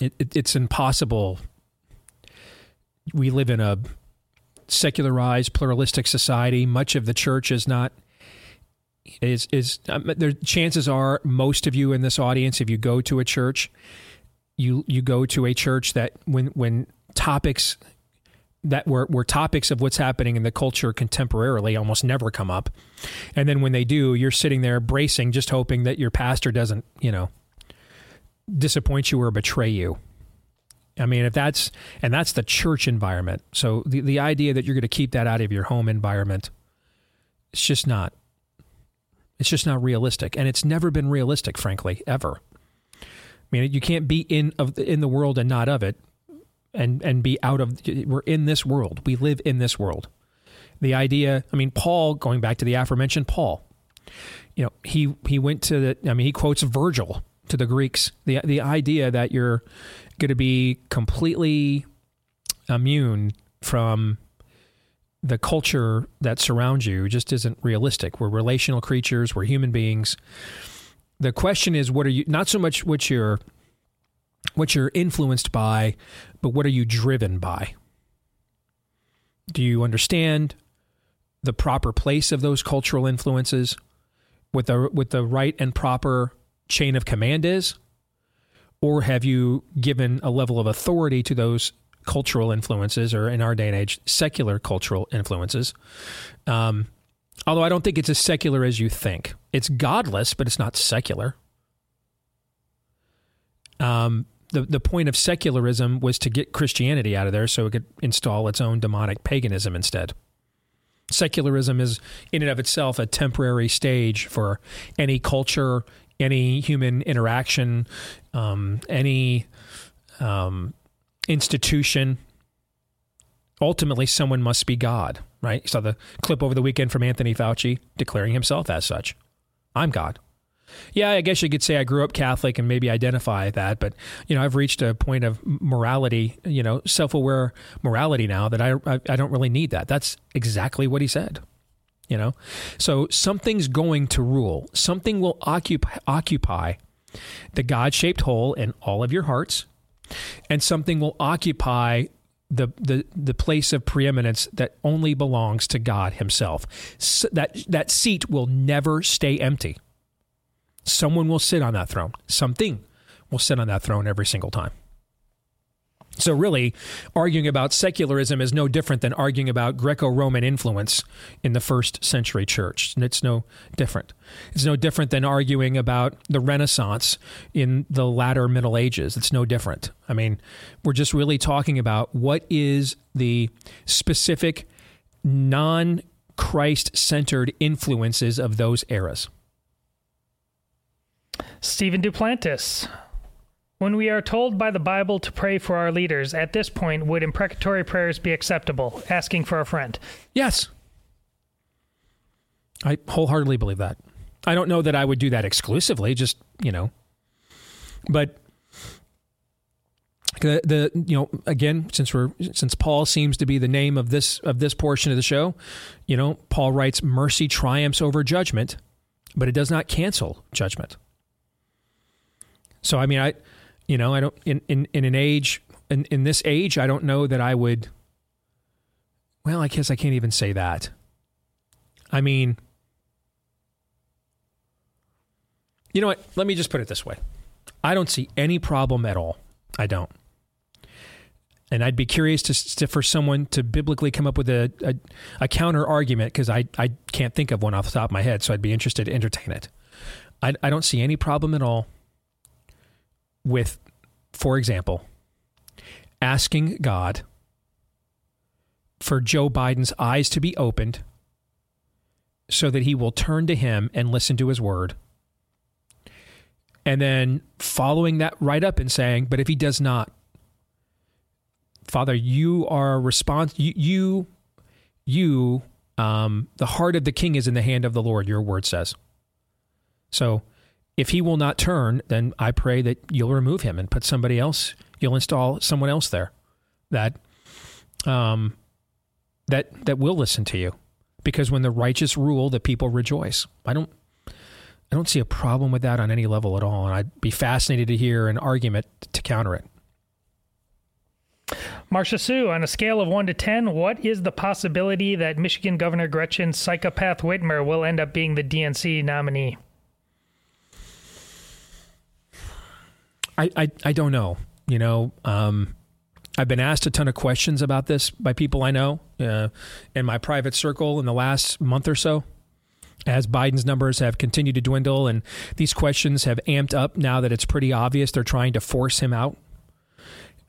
[SPEAKER 1] It, it, it's impossible. We live in a secularized, pluralistic society. Much of the church is not is is um, there chances are most of you in this audience if you go to a church you you go to a church that when when topics that were, were topics of what's happening in the culture contemporarily almost never come up. And then when they do, you're sitting there bracing, just hoping that your pastor doesn't, you know, disappoint you or betray you. I mean, if that's, and that's the church environment. So the, the idea that you're going to keep that out of your home environment, it's just not, it's just not realistic. And it's never been realistic, frankly, ever. I mean, you can't be in of in the world and not of it and and be out of we're in this world we live in this world the idea i mean paul going back to the aforementioned paul you know he he went to the i mean he quotes virgil to the greeks the the idea that you're going to be completely immune from the culture that surrounds you just isn't realistic we're relational creatures we're human beings the question is what are you not so much what you're what you're influenced by, but what are you driven by? Do you understand the proper place of those cultural influences? What the what the right and proper chain of command is? Or have you given a level of authority to those cultural influences, or in our day and age, secular cultural influences? Um, although I don't think it's as secular as you think. It's godless, but it's not secular. Um, the, the point of secularism was to get Christianity out of there so it could install its own demonic paganism instead. Secularism is, in and of itself, a temporary stage for any culture, any human interaction, um, any um, institution. Ultimately, someone must be God, right? You saw the clip over the weekend from Anthony Fauci declaring himself as such. I'm God yeah, I guess you could say I grew up Catholic and maybe identify that, but you know, I've reached a point of morality, you know, self-aware morality now that I I, I don't really need that. That's exactly what he said. You know, so something's going to rule. Something will occupy occupy the God-shaped hole in all of your hearts, and something will occupy the, the the place of preeminence that only belongs to God Himself. So that that seat will never stay empty. Someone will sit on that throne. Something will sit on that throne every single time. So, really, arguing about secularism is no different than arguing about Greco Roman influence in the first century church. And it's no different. It's no different than arguing about the Renaissance in the latter Middle Ages. It's no different. I mean, we're just really talking about what is the specific non Christ centered influences of those eras.
[SPEAKER 2] Stephen Duplantis. When we are told by the Bible to pray for our leaders, at this point, would imprecatory prayers be acceptable? Asking for a friend.
[SPEAKER 1] Yes. I wholeheartedly believe that. I don't know that I would do that exclusively, just, you know. But the, the you know again since we're since Paul seems to be the name of this of this portion of the show, you know, Paul writes mercy triumphs over judgment, but it does not cancel judgment. So I mean, I, you know, I don't in in, in an age in, in this age, I don't know that I would. Well, I guess I can't even say that. I mean, you know what? Let me just put it this way: I don't see any problem at all. I don't. And I'd be curious to, to for someone to biblically come up with a, a, a counter argument because I, I can't think of one off the top of my head. So I'd be interested to entertain it. I, I don't see any problem at all with, for example, asking God for Joe Biden's eyes to be opened so that he will turn to him and listen to his word. And then following that right up and saying, but if he does not, Father, you are response you you, you um, the heart of the king is in the hand of the Lord, your word says. So if he will not turn, then I pray that you'll remove him and put somebody else. You'll install someone else there that um, that that will listen to you, because when the righteous rule, the people rejoice. I don't. I don't see a problem with that on any level at all, and I'd be fascinated to hear an argument to counter it.
[SPEAKER 2] Marcia Sue, on a scale of 1 to 10, what is the possibility that Michigan Governor Gretchen Psychopath Whitmer will end up being the DNC nominee?
[SPEAKER 1] I, I, I don't know. You know, um, I've been asked a ton of questions about this by people I know uh, in my private circle in the last month or so. As Biden's numbers have continued to dwindle, and these questions have amped up now that it's pretty obvious they're trying to force him out.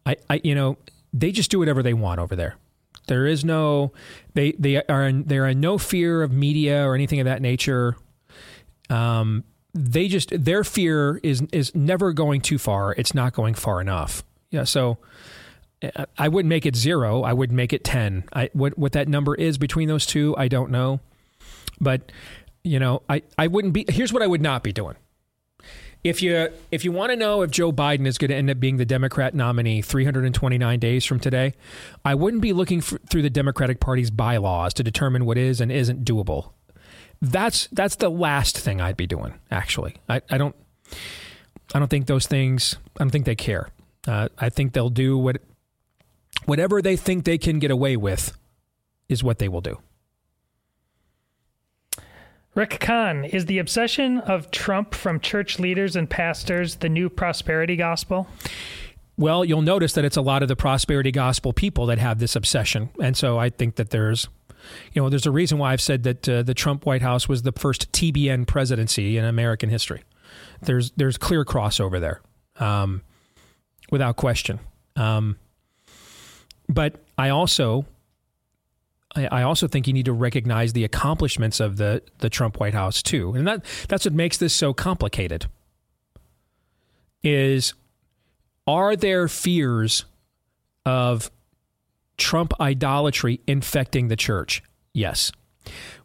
[SPEAKER 1] I, I you know, they just do whatever they want over there. There is no they they are in, they are in no fear of media or anything of that nature. Um, they just their fear is is never going too far. It's not going far enough. Yeah, so I wouldn't make it zero. I would make it ten. I what what that number is between those two, I don't know. But you know, I I wouldn't be. Here's what I would not be doing. If you if you want to know if Joe Biden is going to end up being the Democrat nominee 329 days from today, I wouldn't be looking for, through the Democratic Party's bylaws to determine what is and isn't doable. That's that's the last thing I'd be doing. Actually, I, I don't I don't think those things. I don't think they care. Uh, I think they'll do what whatever they think they can get away with is what they will do.
[SPEAKER 2] Rick Kahn, is the obsession of Trump from church leaders and pastors the new prosperity gospel?
[SPEAKER 1] Well, you'll notice that it's a lot of the prosperity gospel people that have this obsession. And so I think that there's you know, there's a reason why I've said that uh, the Trump White House was the first TBN presidency in American history. There's there's clear crossover there, um, without question. Um, but I also I, also think you need to recognize the accomplishments of the the Trump White House too, and that that's what makes this so complicated. Is are there fears of Trump idolatry infecting the church? Yes.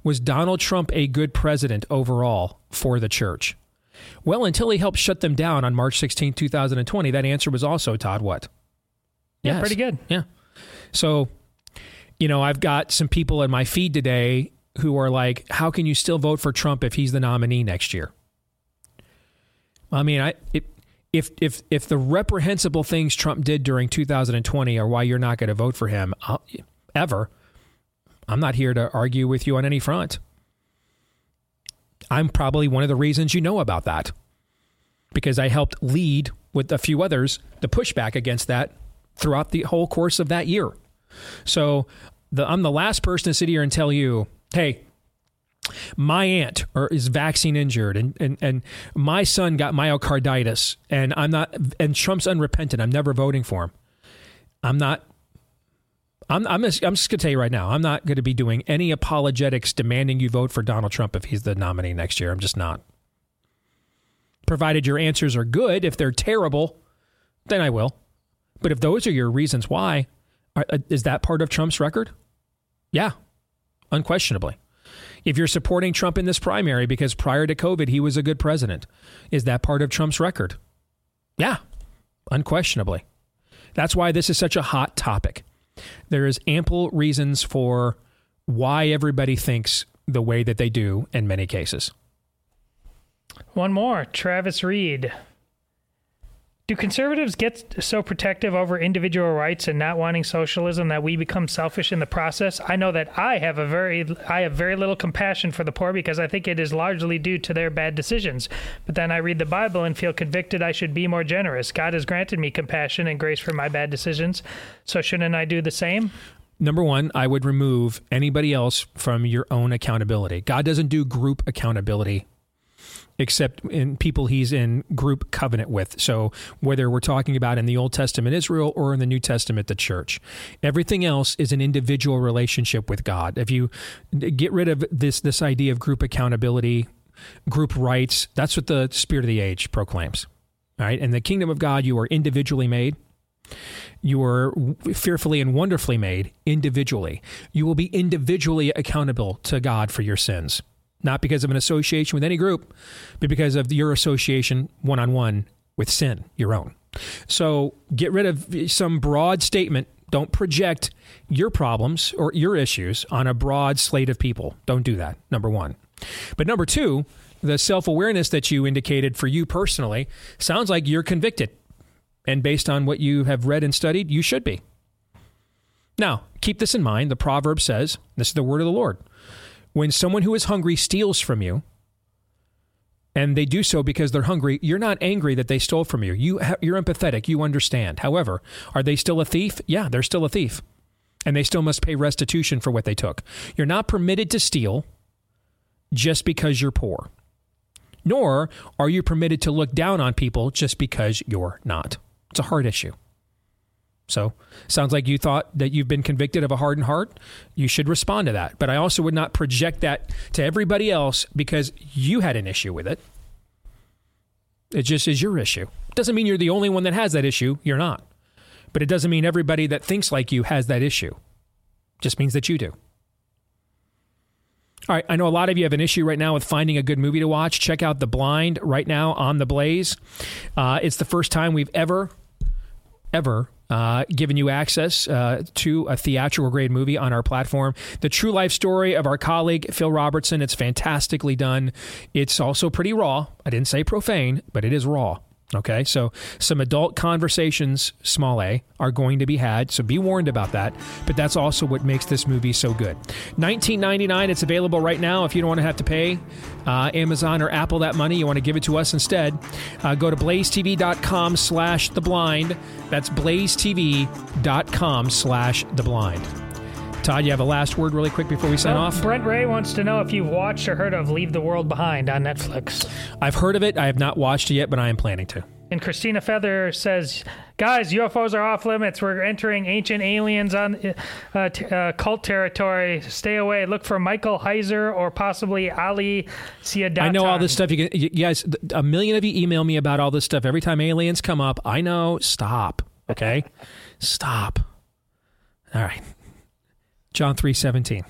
[SPEAKER 1] Was Donald Trump a good president overall for the church? Well, until he helped shut them down on March 16, 2020, that answer was also Todd what?
[SPEAKER 2] Yeah, yes. pretty good.
[SPEAKER 1] Yeah. So you know, I've got some people in my feed today who are like, how can you still vote for Trump if he's the nominee next year? I mean, I it, if if if the reprehensible things Trump did during 2020 are why you're not going to vote for him I'll, ever, I'm not here to argue with you on any front. I'm probably one of the reasons you know about that because I helped lead with a few others the pushback against that throughout the whole course of that year. So the, I'm the last person to sit here and tell you, hey, my aunt or is vaccine injured and, and, and my son got myocarditis and I'm not and Trump's unrepentant. I'm never voting for him. I'm not I'm I'm just, I'm just to tell you right now. I'm not to be doing any apologetics demanding you vote for Donald Trump if he's the nominee next year. I'm just not. Provided your answers are good, if they're terrible, then I will. But if those are your reasons why, uh, is that part of Trump's record? Yeah, unquestionably. If you're supporting Trump in this primary because prior to COVID he was a good president, is that part of Trump's record? Yeah, unquestionably. That's why this is such a hot topic. There is ample reasons for why everybody thinks the way that they do in many cases.
[SPEAKER 2] One more, Travis Reed do conservatives get so protective over individual rights and not wanting socialism that we become selfish in the process? I know that I have a very I have very little compassion for the poor because I think it is largely due to their bad decisions. But then I read the Bible and feel convicted I should be more generous. God has granted me compassion and grace for my bad decisions. So shouldn't I do the same?
[SPEAKER 1] Number one, I would remove anybody else from your own accountability. God doesn't do group accountability except in people he's in group covenant with. So whether we're talking about in the Old Testament Israel or in the New Testament the church, everything else is an individual relationship with God. If you get rid of this this idea of group accountability, group rights, that's what the spirit of the age proclaims. All right, in the kingdom of God, you are individually made. You are fearfully and wonderfully made individually. You will be individually accountable to God for your sins not because of an association with any group, but because of your association one on one with sin, your own. So get rid of some broad statement. Don't project your problems or your issues on a broad slate of people. Don't do that, number one. But number two, the self awareness that you indicated for you personally sounds like you're convicted. And based on what you have read and studied, you should be. Now, keep this in mind. The proverb says, This is the word of the Lord when someone who is hungry steals from you, and they do so because they're hungry, you're not angry that they stole from you. You you're empathetic. You understand. However, are they still a thief? Yeah, they're still a thief, and they still must pay restitution for what they took. You're not permitted to steal just because you're poor, nor are you permitted to look down on people just because you're not. It's a hard issue. So, sounds like you thought that you've been convicted of a hardened heart. You should respond to that. But I also would not project that to everybody else because you had an issue with it. It just is your issue. Doesn't mean you're the only one that has that issue. You're not. But it doesn't mean everybody that thinks like you has that issue. Just means that you do. All right, I know a lot of you have an issue right now with finding a good movie to watch. Check out The Blind right now on The Blaze. Uh, it's the first time we've ever, ever uh, given you access uh, to a theatrical grade movie on our platform. The true life story of our colleague Phil Robertson. It's fantastically done. It's also pretty raw. I didn't say profane, but it is raw. Okay, so some adult conversations, small a, are going to be had. So be warned about that. But that's also what makes this movie so good. 19.99. It's available right now. If you don't want to have to pay uh, Amazon or Apple that money, you want to give it to us instead. Uh, go to blazetv.com/slash the blind. That's blazetv.com/slash the blind. Todd, you have a last word really quick before we sign
[SPEAKER 2] Well,
[SPEAKER 1] off?
[SPEAKER 2] Brent Ray wants to know if you've watched or heard of Leave the World Behind on Netflix.
[SPEAKER 1] I've heard of it. I have not watched it yet, but I am planning to.
[SPEAKER 2] And Christina Feather says, "Guys, UFOs are off limits. We're entering ancient aliens on uh, t- uh, cult territory. Stay away. Look for Michael Heiser or possibly Ali Siadatan."
[SPEAKER 1] I know all this stuff. You, can, you guys, a million of you email me about all this stuff every time aliens come up. I know. Stop. Okay, stop. All right. John three seventeen.